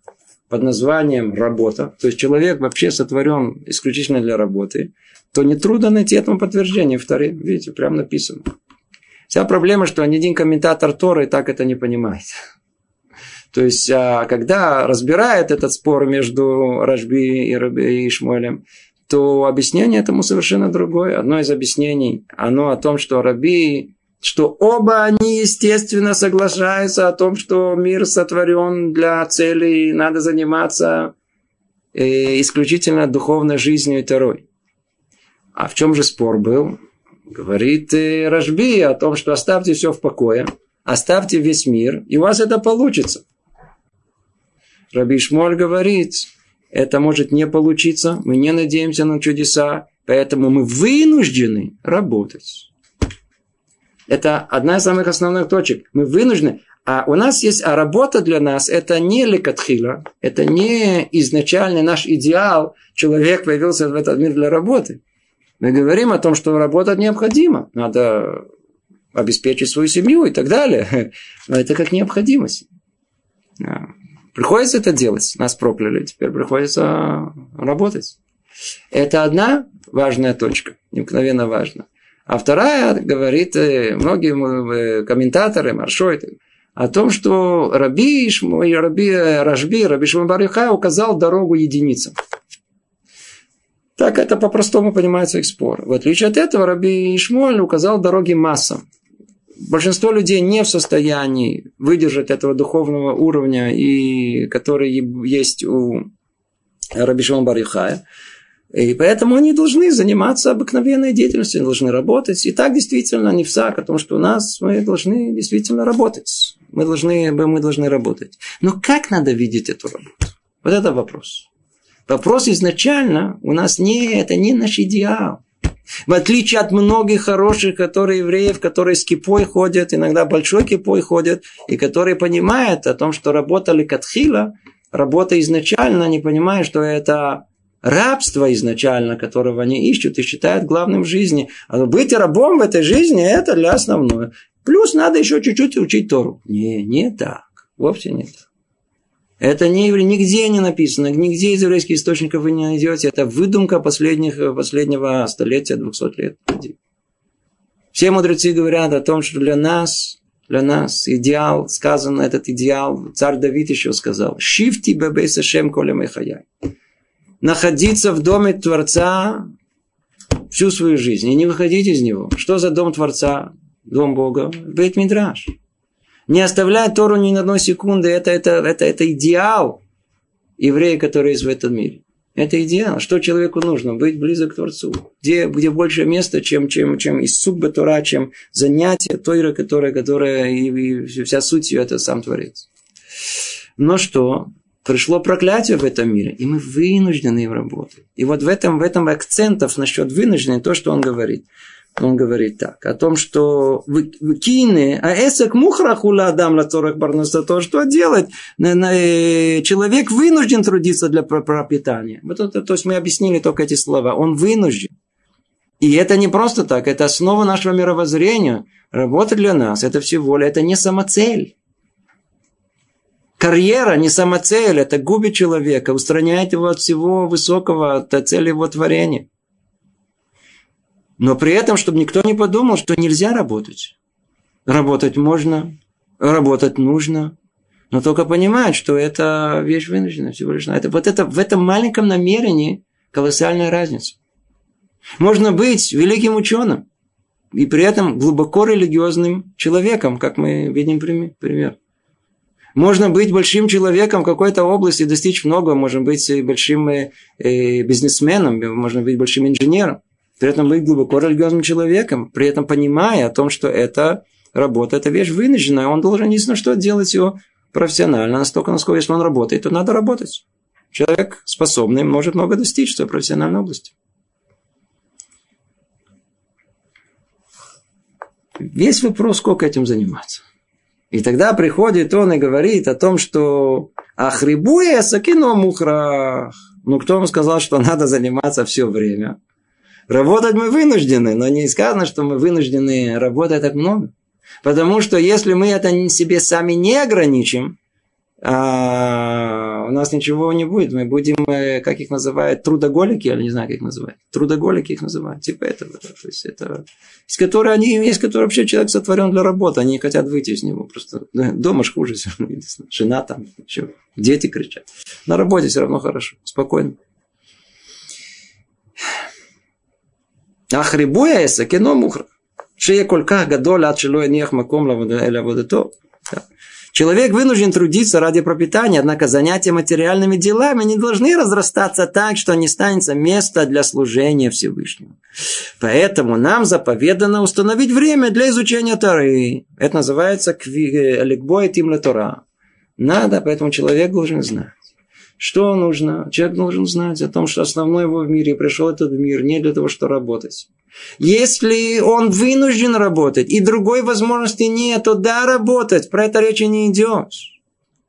под названием работа, то есть человек вообще сотворен исключительно для работы, то нетрудно найти этому подтверждение в. Видите, прям написано. Вся проблема, что ни один комментатор Торы так это не понимает. То есть, а, когда разбирает этот спор между Рашби и, Раби, и то объяснение этому совершенно другое. Одно из объяснений, оно о том, что Раби, что оба они, естественно, соглашаются о том, что мир сотворен для целей, надо заниматься э, исключительно духовной жизнью и Торой. А в чем же спор был? Говорит э, Рашби о том, что оставьте все в покое, оставьте весь мир, и у вас это получится. Раби Шмоль говорит, это может не получиться, мы не надеемся на чудеса, поэтому мы вынуждены работать. Это одна из самых основных точек. Мы вынуждены. А у нас есть, а работа для нас это не лекатхила, это не изначальный наш идеал. Человек появился в этот мир для работы. Мы говорим о том, что работать необходимо. Надо обеспечить свою семью и так далее. Но это как необходимость. Приходится это делать. Нас прокляли. Теперь приходится работать. Это одна важная точка. Необыкновенно важна. А вторая говорит э, многие э, комментаторы, маршой, о том, что Раби, Раби, Рашби, Раби Шмабарюха указал дорогу единицам. Так это по-простому понимается их спор. В отличие от этого, Раби Ишмоль указал дороги массам большинство людей не в состоянии выдержать этого духовного уровня, и который есть у Рабишон Барихая. И поэтому они должны заниматься обыкновенной деятельностью, они должны работать. И так действительно не всак, о том, что у нас мы должны действительно работать. Мы должны, мы должны работать. Но как надо видеть эту работу? Вот это вопрос. Вопрос изначально у нас не, это не наш идеал. В отличие от многих хороших, которые евреев, которые с кипой ходят, иногда большой кипой ходят, и которые понимают о том, что работали катхила, работа изначально, они понимают, что это рабство изначально, которого они ищут и считают главным в жизни. А быть рабом в этой жизни – это для основного. Плюс надо еще чуть-чуть учить Тору. Не, не так. Вовсе не так. Это не, нигде не написано, нигде из еврейских источников вы не найдете. Это выдумка последних, последнего столетия, 200 лет. Все мудрецы говорят о том, что для нас, для нас идеал, сказано этот идеал, царь Давид еще сказал, «Шифти бебей сашем коля мехаяй». Находиться в доме Творца всю свою жизнь и не выходить из него. Что за дом Творца? Дом Бога? Бейт Мидраш не оставляет Тору ни на одной секунды. Это, это, это, это идеал еврея, который есть в этом мире. Это идеал. Что человеку нужно? Быть близок к Творцу. Где, где больше места, чем, чем, чем из субба Тора, чем занятие Тойра, которое, которое и, и вся суть ее это сам Творец. Но что? Пришло проклятие в этом мире, и мы вынуждены им работать. И вот в этом, в этом акцентов насчет вынужденной то, что он говорит – он говорит так, о том, что кины, а эсек мухрахула адам лацорах барнаса, то что делать? Э, человек вынужден трудиться для пропитания. Вот это, то есть мы объяснили только эти слова. Он вынужден. И это не просто так, это основа нашего мировоззрения. Работа для нас, это всего лишь, это не самоцель. Карьера не самоцель, это губит человека, устраняет его от всего высокого, от цели его творения. Но при этом, чтобы никто не подумал, что нельзя работать. Работать можно, работать нужно, но только понимать, что это вещь вынуждена всего лишь. Это, вот это, в этом маленьком намерении колоссальная разница. Можно быть великим ученым и при этом глубоко религиозным человеком, как мы видим пример. Можно быть большим человеком в какой-то области, достичь много, можно быть большим э, э, бизнесменом, можно быть большим инженером при этом быть глубоко религиозным человеком, при этом понимая о том, что это работа, это вещь вынужденная, он должен единственное, что делать его профессионально, настолько, насколько если он работает, то надо работать. Человек способный может много достичь в своей профессиональной области. Весь вопрос, сколько этим заниматься. И тогда приходит он и говорит о том, что Ахрибуя сакино мухрах. Ну, кто вам сказал, что надо заниматься все время? Работать мы вынуждены, но не сказано, что мы вынуждены работать так много. Потому что если мы это себе сами не ограничим, а у нас ничего не будет. Мы будем, э, как их называют, трудоголики, я не знаю, как их называют. Трудоголики их называют. Типа этого. То есть это, из которой они, есть, которые вообще человек сотворен для работы, они хотят выйти из него. Просто дома ж хуже, жена там, еще, дети кричат. На работе все равно хорошо, спокойно. Ахрибуя эса кино мухра. Шея колька гадоля от шилуя нех маком лаводето. Человек вынужден трудиться ради пропитания, однако занятия материальными делами не должны разрастаться так, что не станется места для служения Всевышнему. Поэтому нам заповедано установить время для изучения Торы. Это называется ликбой тимля Тора. Надо, поэтому человек должен знать. Что нужно? Человек должен знать о том, что основной его в мире пришел этот мир не для того, чтобы работать. Если он вынужден работать и другой возможности нет, то да, работать. Про это речи не идет.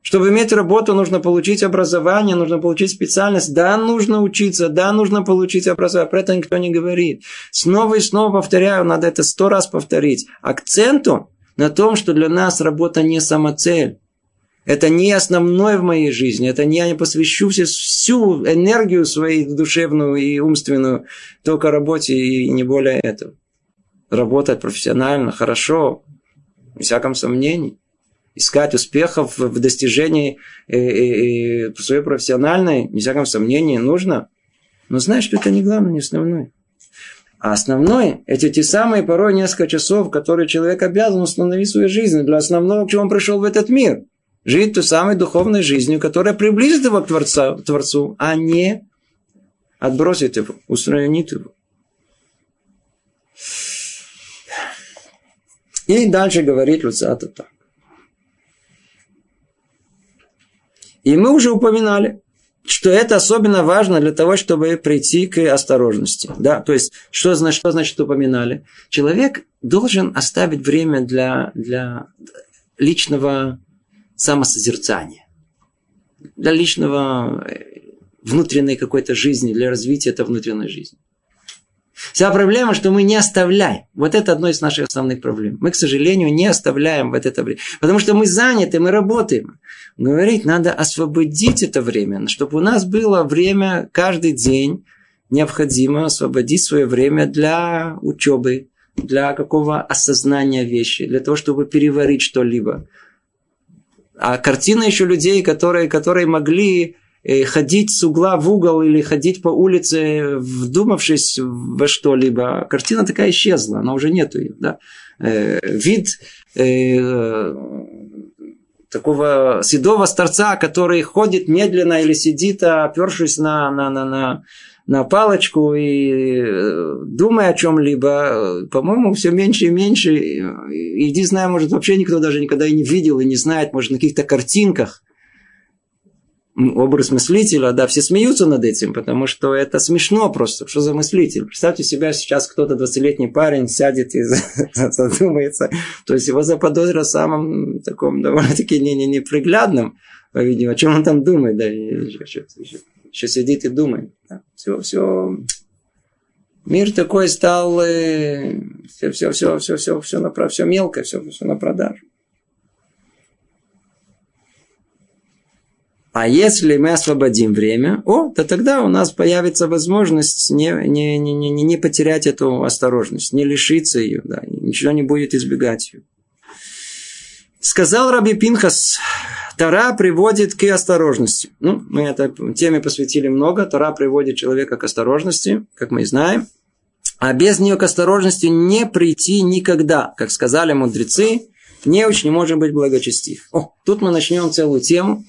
Чтобы иметь работу, нужно получить образование, нужно получить специальность. Да, нужно учиться, да, нужно получить образование. Про это никто не говорит. Снова и снова повторяю, надо это сто раз повторить. Акценту на том, что для нас работа не самоцель. Это не основное в моей жизни. Это не я не посвящу всю энергию свою душевную и умственную только работе и не более этого. Работать профессионально, хорошо, без всяком сомнении. Искать успехов в достижении э, э, э, своей профессиональной, без всяком сомнении, нужно. Но знаешь, что это не главное, не основное. А основное – это те самые порой несколько часов, которые человек обязан установить в своей жизни для основного, к чему он пришел в этот мир – жить той самой духовной жизнью, которая приблизит его к Творцу, Творцу а не отбросит его, устранит его. И дальше говорит Люцата так. И мы уже упоминали, что это особенно важно для того, чтобы прийти к осторожности. Да? То есть, что значит, что значит упоминали? Человек должен оставить время для, для личного самосозерцания. Для личного э, внутренней какой-то жизни, для развития этой внутренней жизни. Вся проблема, что мы не оставляем. Вот это одно из наших основных проблем. Мы, к сожалению, не оставляем вот это время. Потому что мы заняты, мы работаем. Говорить, надо освободить это время, чтобы у нас было время каждый день необходимо освободить свое время для учебы, для какого осознания вещи, для того, чтобы переварить что-либо, а картина еще людей, которые, которые могли э, ходить с угла в угол или ходить по улице, вдумавшись во что-либо. Картина такая исчезла, она уже нету ее. Да? Э, вид э, такого седого старца, который ходит медленно или сидит, опершись на, на, на, на, на палочку и э, думая о чем-либо, по-моему, все меньше и меньше. И не знаю, может, вообще никто даже никогда и не видел, и не знает, может, на каких-то картинках образ мыслителя, да, все смеются над этим, потому что это смешно просто. Что за мыслитель? Представьте себя, сейчас кто-то 20-летний парень сядет и задумается. То есть его заподозрят самым таком довольно-таки неприглядным, по-видимому. О чем он там думает, да, еще, еще, еще еще сидит и думает. Да? Все, все. Мир такой стал, э, все, все, все, все, все, все, на, все мелкое, все, все на продажу. А если мы освободим время, о, то тогда у нас появится возможность не, не, не, не, не потерять эту осторожность, не лишиться ее, да, ничего не будет избегать ее. Сказал Раби Пинхас, Тара приводит к осторожности. Ну, мы этой теме посвятили много. Тара приводит человека к осторожности, как мы и знаем. А без нее к осторожности не прийти никогда. Как сказали мудрецы, неуч не может быть благочестив. О, тут мы начнем целую тему,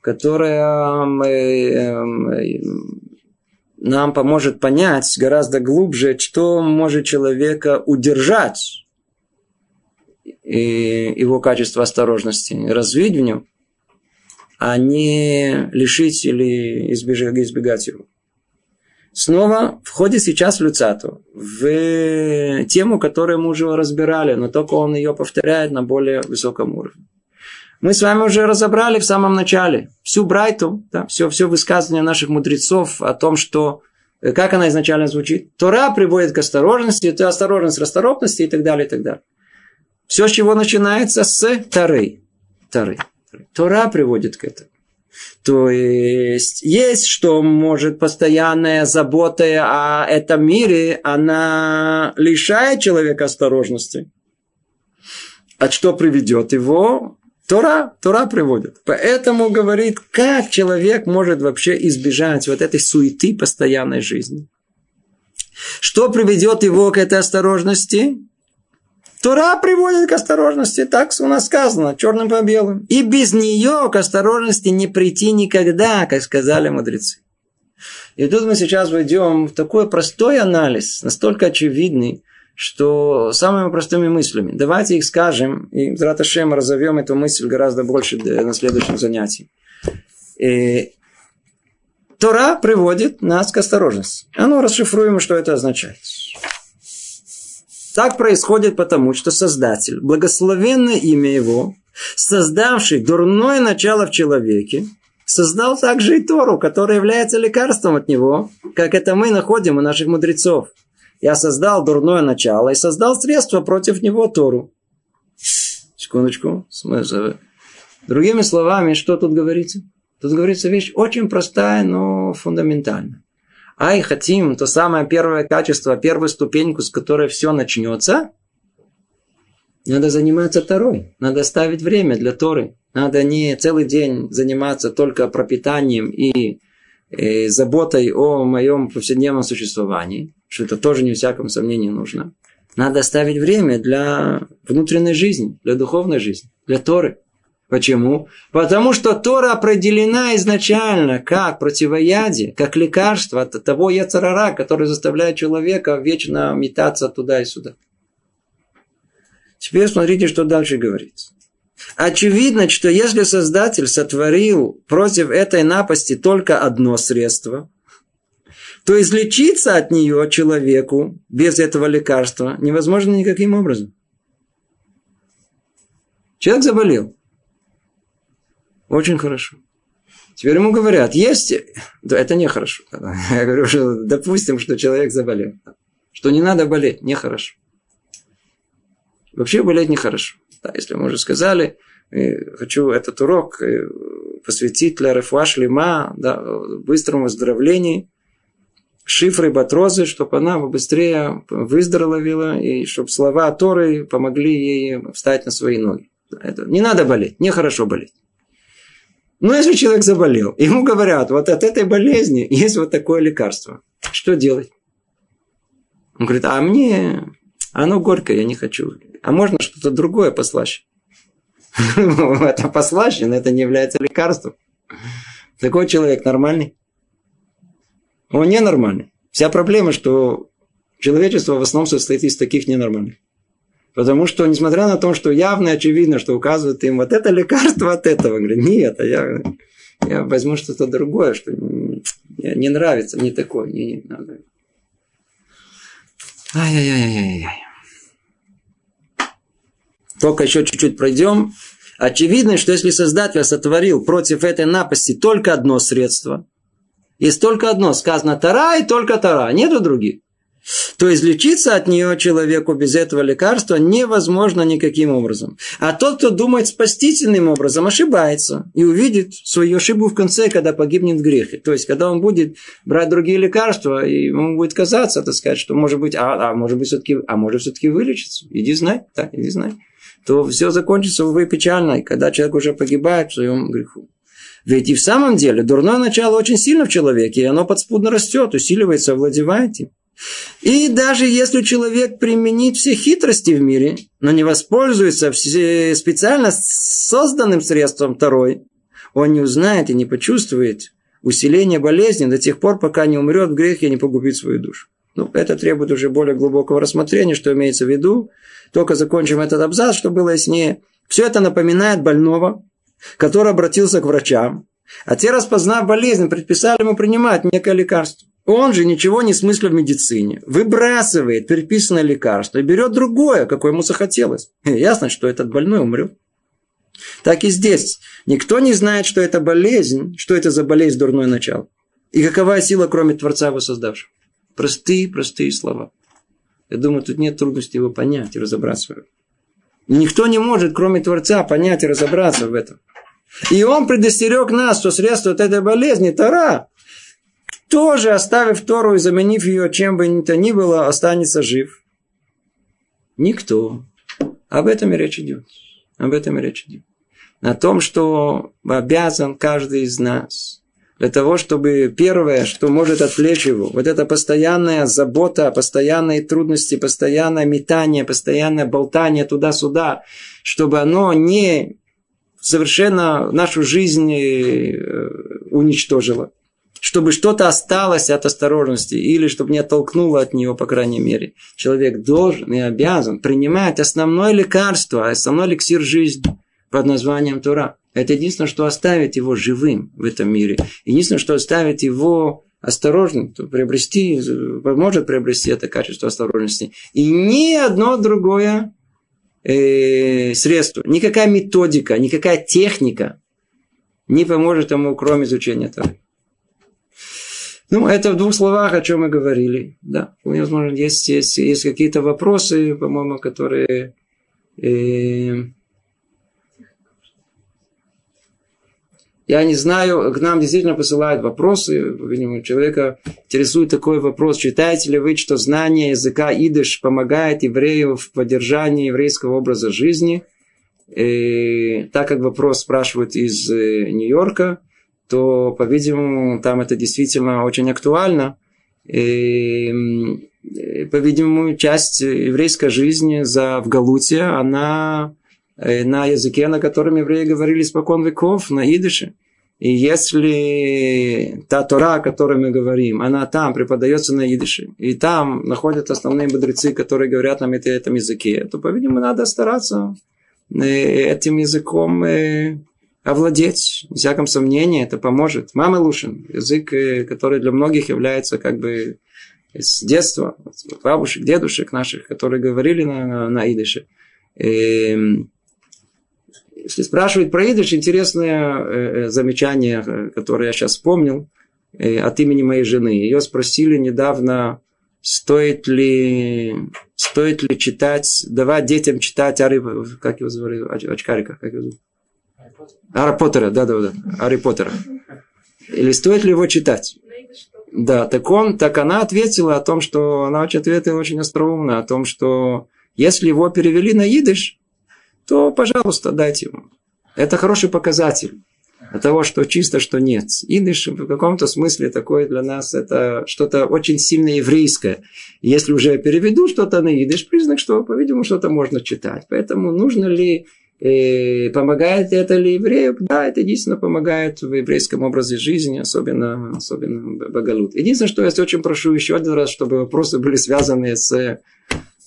которая э, нам поможет понять гораздо глубже, что может человека удержать и его качество осторожности, развить в нем, а не лишить или избежать, избегать его. Снова входит сейчас Люцату в тему, которую мы уже разбирали, но только он ее повторяет на более высоком уровне. Мы с вами уже разобрали в самом начале всю Брайту, да, все, все высказывание наших мудрецов о том, что э, как она изначально звучит. Тора приводит к осторожности, это осторожность, расторопности и так далее, и так далее. Все, чего начинается, с Торы. Торы. Тора приводит к этому. То есть, есть что может постоянная забота о этом мире, она лишает человека осторожности. От что приведет его? Тора, Тора приводит. Поэтому говорит, как человек может вообще избежать вот этой суеты постоянной жизни. Что приведет его к этой осторожности? Тура приводит к осторожности, так у нас сказано, черным по белым. И без нее к осторожности не прийти никогда, как сказали мудрецы. И тут мы сейчас войдем в такой простой анализ, настолько очевидный, что самыми простыми мыслями. Давайте их скажем, и с Раташем разовьем эту мысль гораздо больше на следующем занятии. И Тора приводит нас к осторожности. А ну, расшифруем, что это означает. Так происходит потому, что Создатель, благословенное имя Его, создавший дурное начало в человеке, создал также и Тору, которая является лекарством от него, как это мы находим у наших мудрецов. Я создал дурное начало и создал средства против него Тору. Секундочку. Другими словами, что тут говорится? Тут говорится вещь очень простая, но фундаментальная. Ай, хотим, то самое первое качество, первую ступеньку, с которой все начнется, надо заниматься Торой. Надо ставить время для Торы. Надо не целый день заниматься только пропитанием и э, заботой о моем повседневном существовании, что это тоже не всяком сомнении нужно. Надо оставить время для внутренней жизни, для духовной жизни, для Торы. Почему? Потому что Тора определена изначально как противоядие, как лекарство от того яцерара, который заставляет человека вечно метаться туда и сюда. Теперь смотрите, что дальше говорится. Очевидно, что если Создатель сотворил против этой напасти только одно средство, то излечиться от нее человеку без этого лекарства невозможно никаким образом. Человек заболел. Очень хорошо. Теперь ему говорят, есть... Да, это нехорошо. Я говорю, что допустим, что человек заболел. Что не надо болеть, нехорошо. Вообще болеть нехорошо. Да, если мы уже сказали, хочу этот урок посвятить для Рефуаш Лима, да, быстрому выздоровлению, шифры Батрозы, чтобы она быстрее выздоровела, и чтобы слова Торы помогли ей встать на свои ноги. Это, не надо болеть, нехорошо болеть. Но если человек заболел, ему говорят, вот от этой болезни есть вот такое лекарство. Что делать? Он говорит, а мне оно горькое, я не хочу. А можно что-то другое послаще? Это послаще, но это не является лекарством. Такой человек нормальный? Он ненормальный. Вся проблема, что человечество в основном состоит из таких ненормальных. Потому что, несмотря на то, что явно и очевидно, что указывает им вот это лекарство от этого, говорит, нет, а я, я возьму что-то другое, что мне не нравится, не такое, не, не надо. Ай-яй-яй-яй-яй. Только еще чуть-чуть пройдем. Очевидно, что если Создатель сотворил против этой напасти только одно средство, есть только одно, сказано Тара и только Тара, нету других то излечиться от нее человеку без этого лекарства невозможно никаким образом. А тот, кто думает спастительным образом, ошибается и увидит свою ошибку в конце, когда погибнет в грехе. То есть, когда он будет брать другие лекарства, и ему будет казаться, так сказать, что может быть, а, а может быть все-таки, а может все-таки вылечиться. Иди знай, так, иди знай. То все закончится, увы, печально, когда человек уже погибает в своем греху. Ведь и в самом деле дурное начало очень сильно в человеке, и оно подспудно растет, усиливается, овладевает им. И даже если человек применит все хитрости в мире, но не воспользуется специально созданным средством второй, он не узнает и не почувствует усиление болезни до тех пор, пока не умрет в грехе и не погубит свою душу. Ну, это требует уже более глубокого рассмотрения, что имеется в виду. Только закончим этот абзац, чтобы было яснее. Все это напоминает больного, который обратился к врачам, а те, распознав болезнь, предписали ему принимать некое лекарство. Он же ничего не смысля в медицине. Выбрасывает переписанное лекарство и берет другое, какое ему захотелось. Ясно, что этот больной умрет. Так и здесь. Никто не знает, что это болезнь, что это за болезнь дурное начало. И какова сила, кроме Творца его создавшего. Простые, простые слова. Я думаю, тут нет трудности его понять и разобраться. Никто не может, кроме Творца, понять и разобраться в этом. И он предостерег нас, что средство от этой болезни – Тора. Кто же, оставив Тору и заменив ее чем бы то ни было, останется жив? Никто. Об этом и речь идет. Об этом и речь идет. О том, что обязан каждый из нас для того, чтобы первое, что может отвлечь его, вот эта постоянная забота, постоянные трудности, постоянное метание, постоянное болтание туда-сюда, чтобы оно не совершенно нашу жизнь э, уничтожило. Чтобы что-то осталось от осторожности или чтобы не оттолкнуло от нее, по крайней мере. Человек должен и обязан принимать основное лекарство, основной эликсир жизни под названием Тура. Это единственное, что оставит его живым в этом мире. Единственное, что оставит его осторожным, то приобрести, может приобрести это качество осторожности. И ни одно другое э, средство, никакая методика, никакая техника не поможет ему, кроме изучения Торы. Ну, это в двух словах, о чем мы говорили. Да, возможно, есть, есть, есть какие-то вопросы, по-моему, которые э, Я не знаю, к нам действительно посылают вопросы. Видимо, человека интересует такой вопрос. Считаете ли вы, что знание языка идыш помогает еврею в поддержании еврейского образа жизни? И, так как вопрос спрашивают из э, Нью-Йорка, то, по-видимому, там это действительно очень актуально. И, по-видимому, часть еврейской жизни за, в Галуте, она Э, на языке, на котором евреи говорили спокон веков, на идыше. И если та Тора, о которой мы говорим, она там преподается на идыше, и там находят основные мудрецы, которые говорят нам это, этом языке, то, по-видимому, надо стараться э, этим языком э, овладеть. В всяком сомнении, это поможет. Мама Лушин, язык, который для многих является как бы с детства, бабушек, дедушек наших, которые говорили на, на идыше. Эм, если спрашивать про идыш, интересное э, э, замечание, э, которое я сейчас вспомнил, от имени моей жены. Ее спросили недавно, стоит ли, стоит ли читать, давать детям читать как его звали, очкарика, как его зовут? Ари Поттера, да, да, да, Ари Поттера. Или стоит ли его читать? Да, так он, так она ответила о том, что она очень ответила очень остроумно, о том, что если его перевели на идыш, то, пожалуйста, дайте ему. Это хороший показатель того, что чисто, что нет. Идыш в каком-то смысле такое для нас это что-то очень сильно еврейское. Если уже переведу что-то на идыш, признак, что, по-видимому, что-то можно читать. Поэтому нужно ли э, помогает это ли еврею? Да, это единственно помогает в еврейском образе жизни, особенно, особенно Багалут. Единственное, что я очень прошу еще один раз, чтобы вопросы были связаны с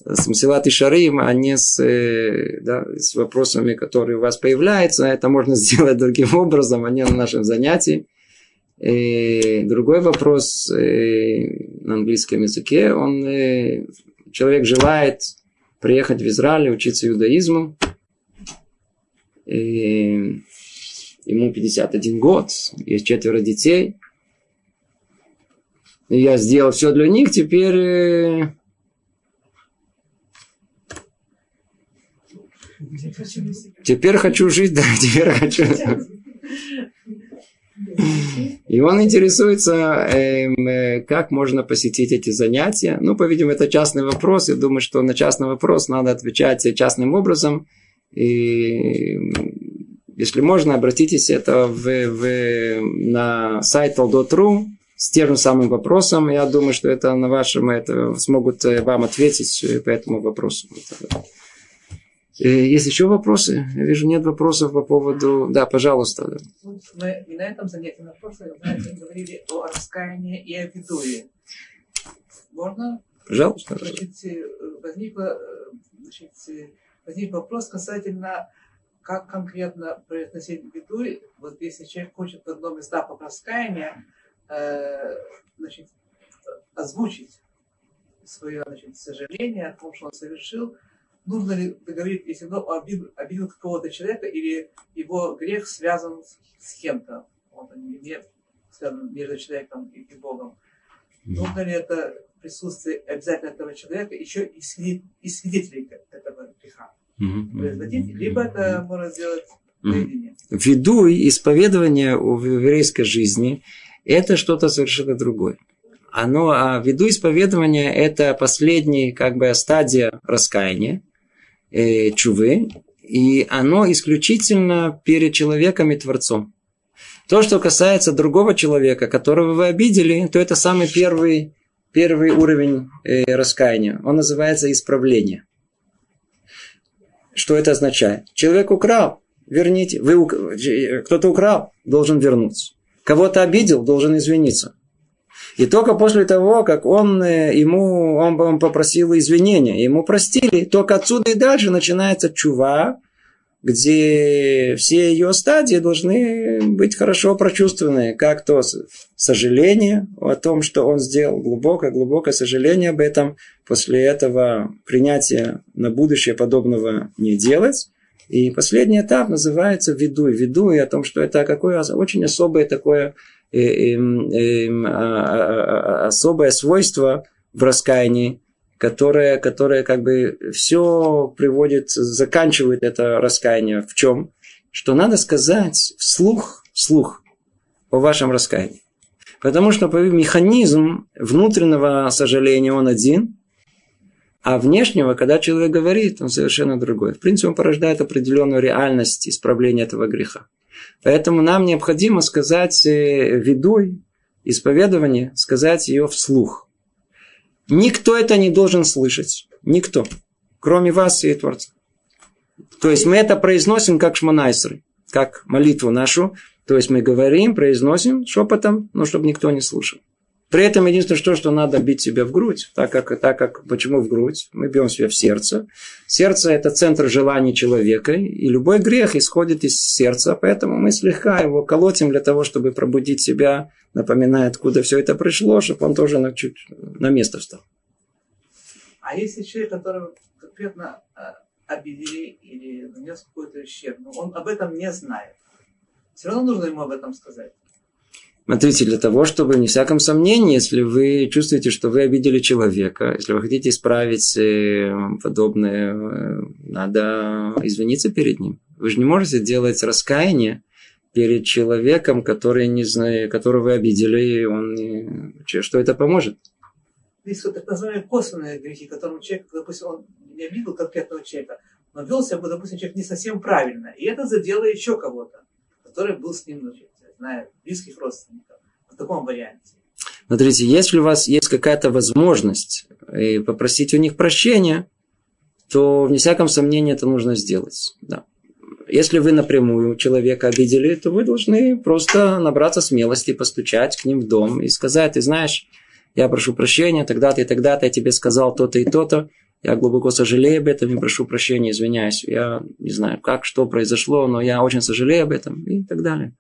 с Масилат и Шарим, а не с, да, с вопросами, которые у вас появляются. Это можно сделать другим образом, а не на нашем занятии. И другой вопрос э, на английском языке. Он, э, человек желает приехать в Израиль, учиться иудаизму. И ему 51 год, есть четверо детей. Я сделал все для них, теперь Теперь хочу жить, да, теперь хочу. И он интересуется, эм, э, как можно посетить эти занятия. Ну, по-видимому, это частный вопрос. Я думаю, что на частный вопрос надо отвечать частным образом. И если можно, обратитесь это в, в, на сайт all.ru с тем же самым вопросом. Я думаю, что это на вашем это смогут э, вам ответить по этому вопросу. Э, есть еще вопросы? Я вижу, нет вопросов по поводу... Да, пожалуйста. Мы и на этом занятии, на прошлом занятии говорили о раскаянии и о видуе. Можно? Пожалуйста. Значит, э, возникло, э, значит, возник вопрос касательно, как конкретно произносить видуй. Вот если человек хочет в одном из этапов раскаяния э, значит, озвучить свое значит, сожаление о том, что он совершил, нужно ли говорить, если он обидел, обидел какого-то человека или его грех связан с, кем-то, вот он не связан между человеком и, и Богом. Нужно ли это присутствие обязательно этого человека еще и, свидетелей этого греха производить, либо это можно сделать наедине. Ввиду исповедования в еврейской жизни это что-то совершенно другое. Оно, а ввиду исповедования это последняя как бы стадия раскаяния, э, чувы, и оно исключительно перед человеком и Творцом. То, что касается другого человека, которого вы обидели, то это самый первый, первый уровень э, раскаяния. Он называется исправление. Что это означает? Человек украл, верните. Вы, кто-то украл, должен вернуть. Кого-то обидел, должен извиниться. И только после того, как он э, ему он, он попросил извинения, ему простили, только отсюда и дальше начинается чува, где все ее стадии должны быть хорошо прочувствованы, как то сожаление о том, что он сделал, глубокое-глубокое сожаление об этом, после этого принятие на будущее подобного не делать. И последний этап называется «ведуй». «Ведуй» о том, что это какое очень особое такое э, э, э, особое свойство в раскаянии, которая, которая как бы все приводит, заканчивает это раскаяние. В чем? Что надо сказать вслух, вслух о вашем раскаянии. Потому что механизм внутреннего сожаления он один, а внешнего, когда человек говорит, он совершенно другой. В принципе, он порождает определенную реальность исправления этого греха. Поэтому нам необходимо сказать э, ведуй, исповедование, сказать ее вслух. Никто это не должен слышать. Никто. Кроме вас и Творца. То есть мы это произносим как шманайсеры, как молитву нашу. То есть мы говорим, произносим шепотом, но чтобы никто не слушал. При этом единственное, что, что надо бить себя в грудь, так как, так как, почему в грудь? Мы бьем себя в сердце. Сердце – это центр желаний человека, и любой грех исходит из сердца, поэтому мы слегка его колотим для того, чтобы пробудить себя, напоминая, откуда все это пришло, чтобы он тоже на, чуть на место встал. А если человек, которого конкретно э, обидели или нанес какой-то ущерб, но он об этом не знает, все равно нужно ему об этом сказать. Смотрите, для того, чтобы, не всяком сомнении, если вы чувствуете, что вы обидели человека, если вы хотите исправить э, подобное, э, надо извиниться перед ним. Вы же не можете делать раскаяние перед человеком, который не знаю, которого вы обидели, и он что это поможет? Есть вот так называемые косвенные грехи, которым человек, допустим, он не обидел конкретного человека, но вел себя, допустим, человек не совсем правильно, и это задело еще кого-то, который был с ним, значит, знаю, близких родственников. В таком варианте. Смотрите, если у вас есть какая-то возможность и э, попросить у них прощения, то, вне всяком сомнении, это нужно сделать. Да. Если вы напрямую человека обидели, то вы должны просто набраться смелости, постучать к ним в дом и сказать, ты знаешь, я прошу прощения, тогда-то и тогда-то я тебе сказал то-то и то-то, я глубоко сожалею об этом и прошу прощения, извиняюсь. Я не знаю, как, что произошло, но я очень сожалею об этом и так далее.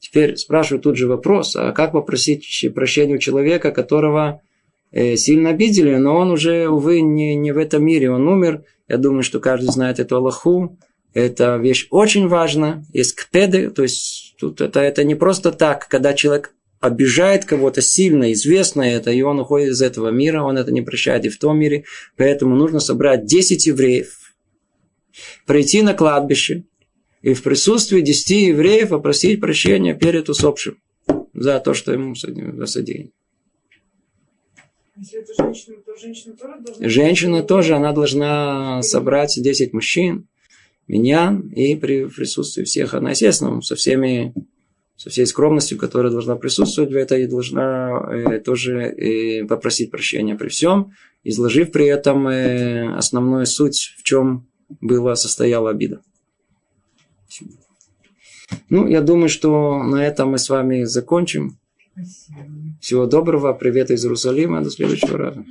Теперь спрашиваю тут же вопрос, а как попросить прощения у человека, которого э, сильно обидели, но он уже, увы, не, не в этом мире, он умер. Я думаю, что каждый знает эту Аллаху. Это вещь очень важна. Есть кпеды, то есть тут это, это не просто так, когда человек обижает кого-то сильно, известно это, и он уходит из этого мира, он это не прощает и в том мире. Поэтому нужно собрать 10 евреев, прийти на кладбище, и в присутствии десяти евреев попросить прощения перед усопшим за то, что ему засадили. Если это женщина, то женщина тоже должна... Женщина тоже, она должна собрать 10 мужчин, меня, и при присутствии всех, она, естественно, со всеми со всей скромностью, которая должна присутствовать в этой, должна э, тоже э, попросить прощения при всем, изложив при этом э, основную суть, в чем была состояла обида. Ну, я думаю, что на этом мы с вами закончим. Спасибо. Всего доброго. Привет из Иерусалима. До следующего раза.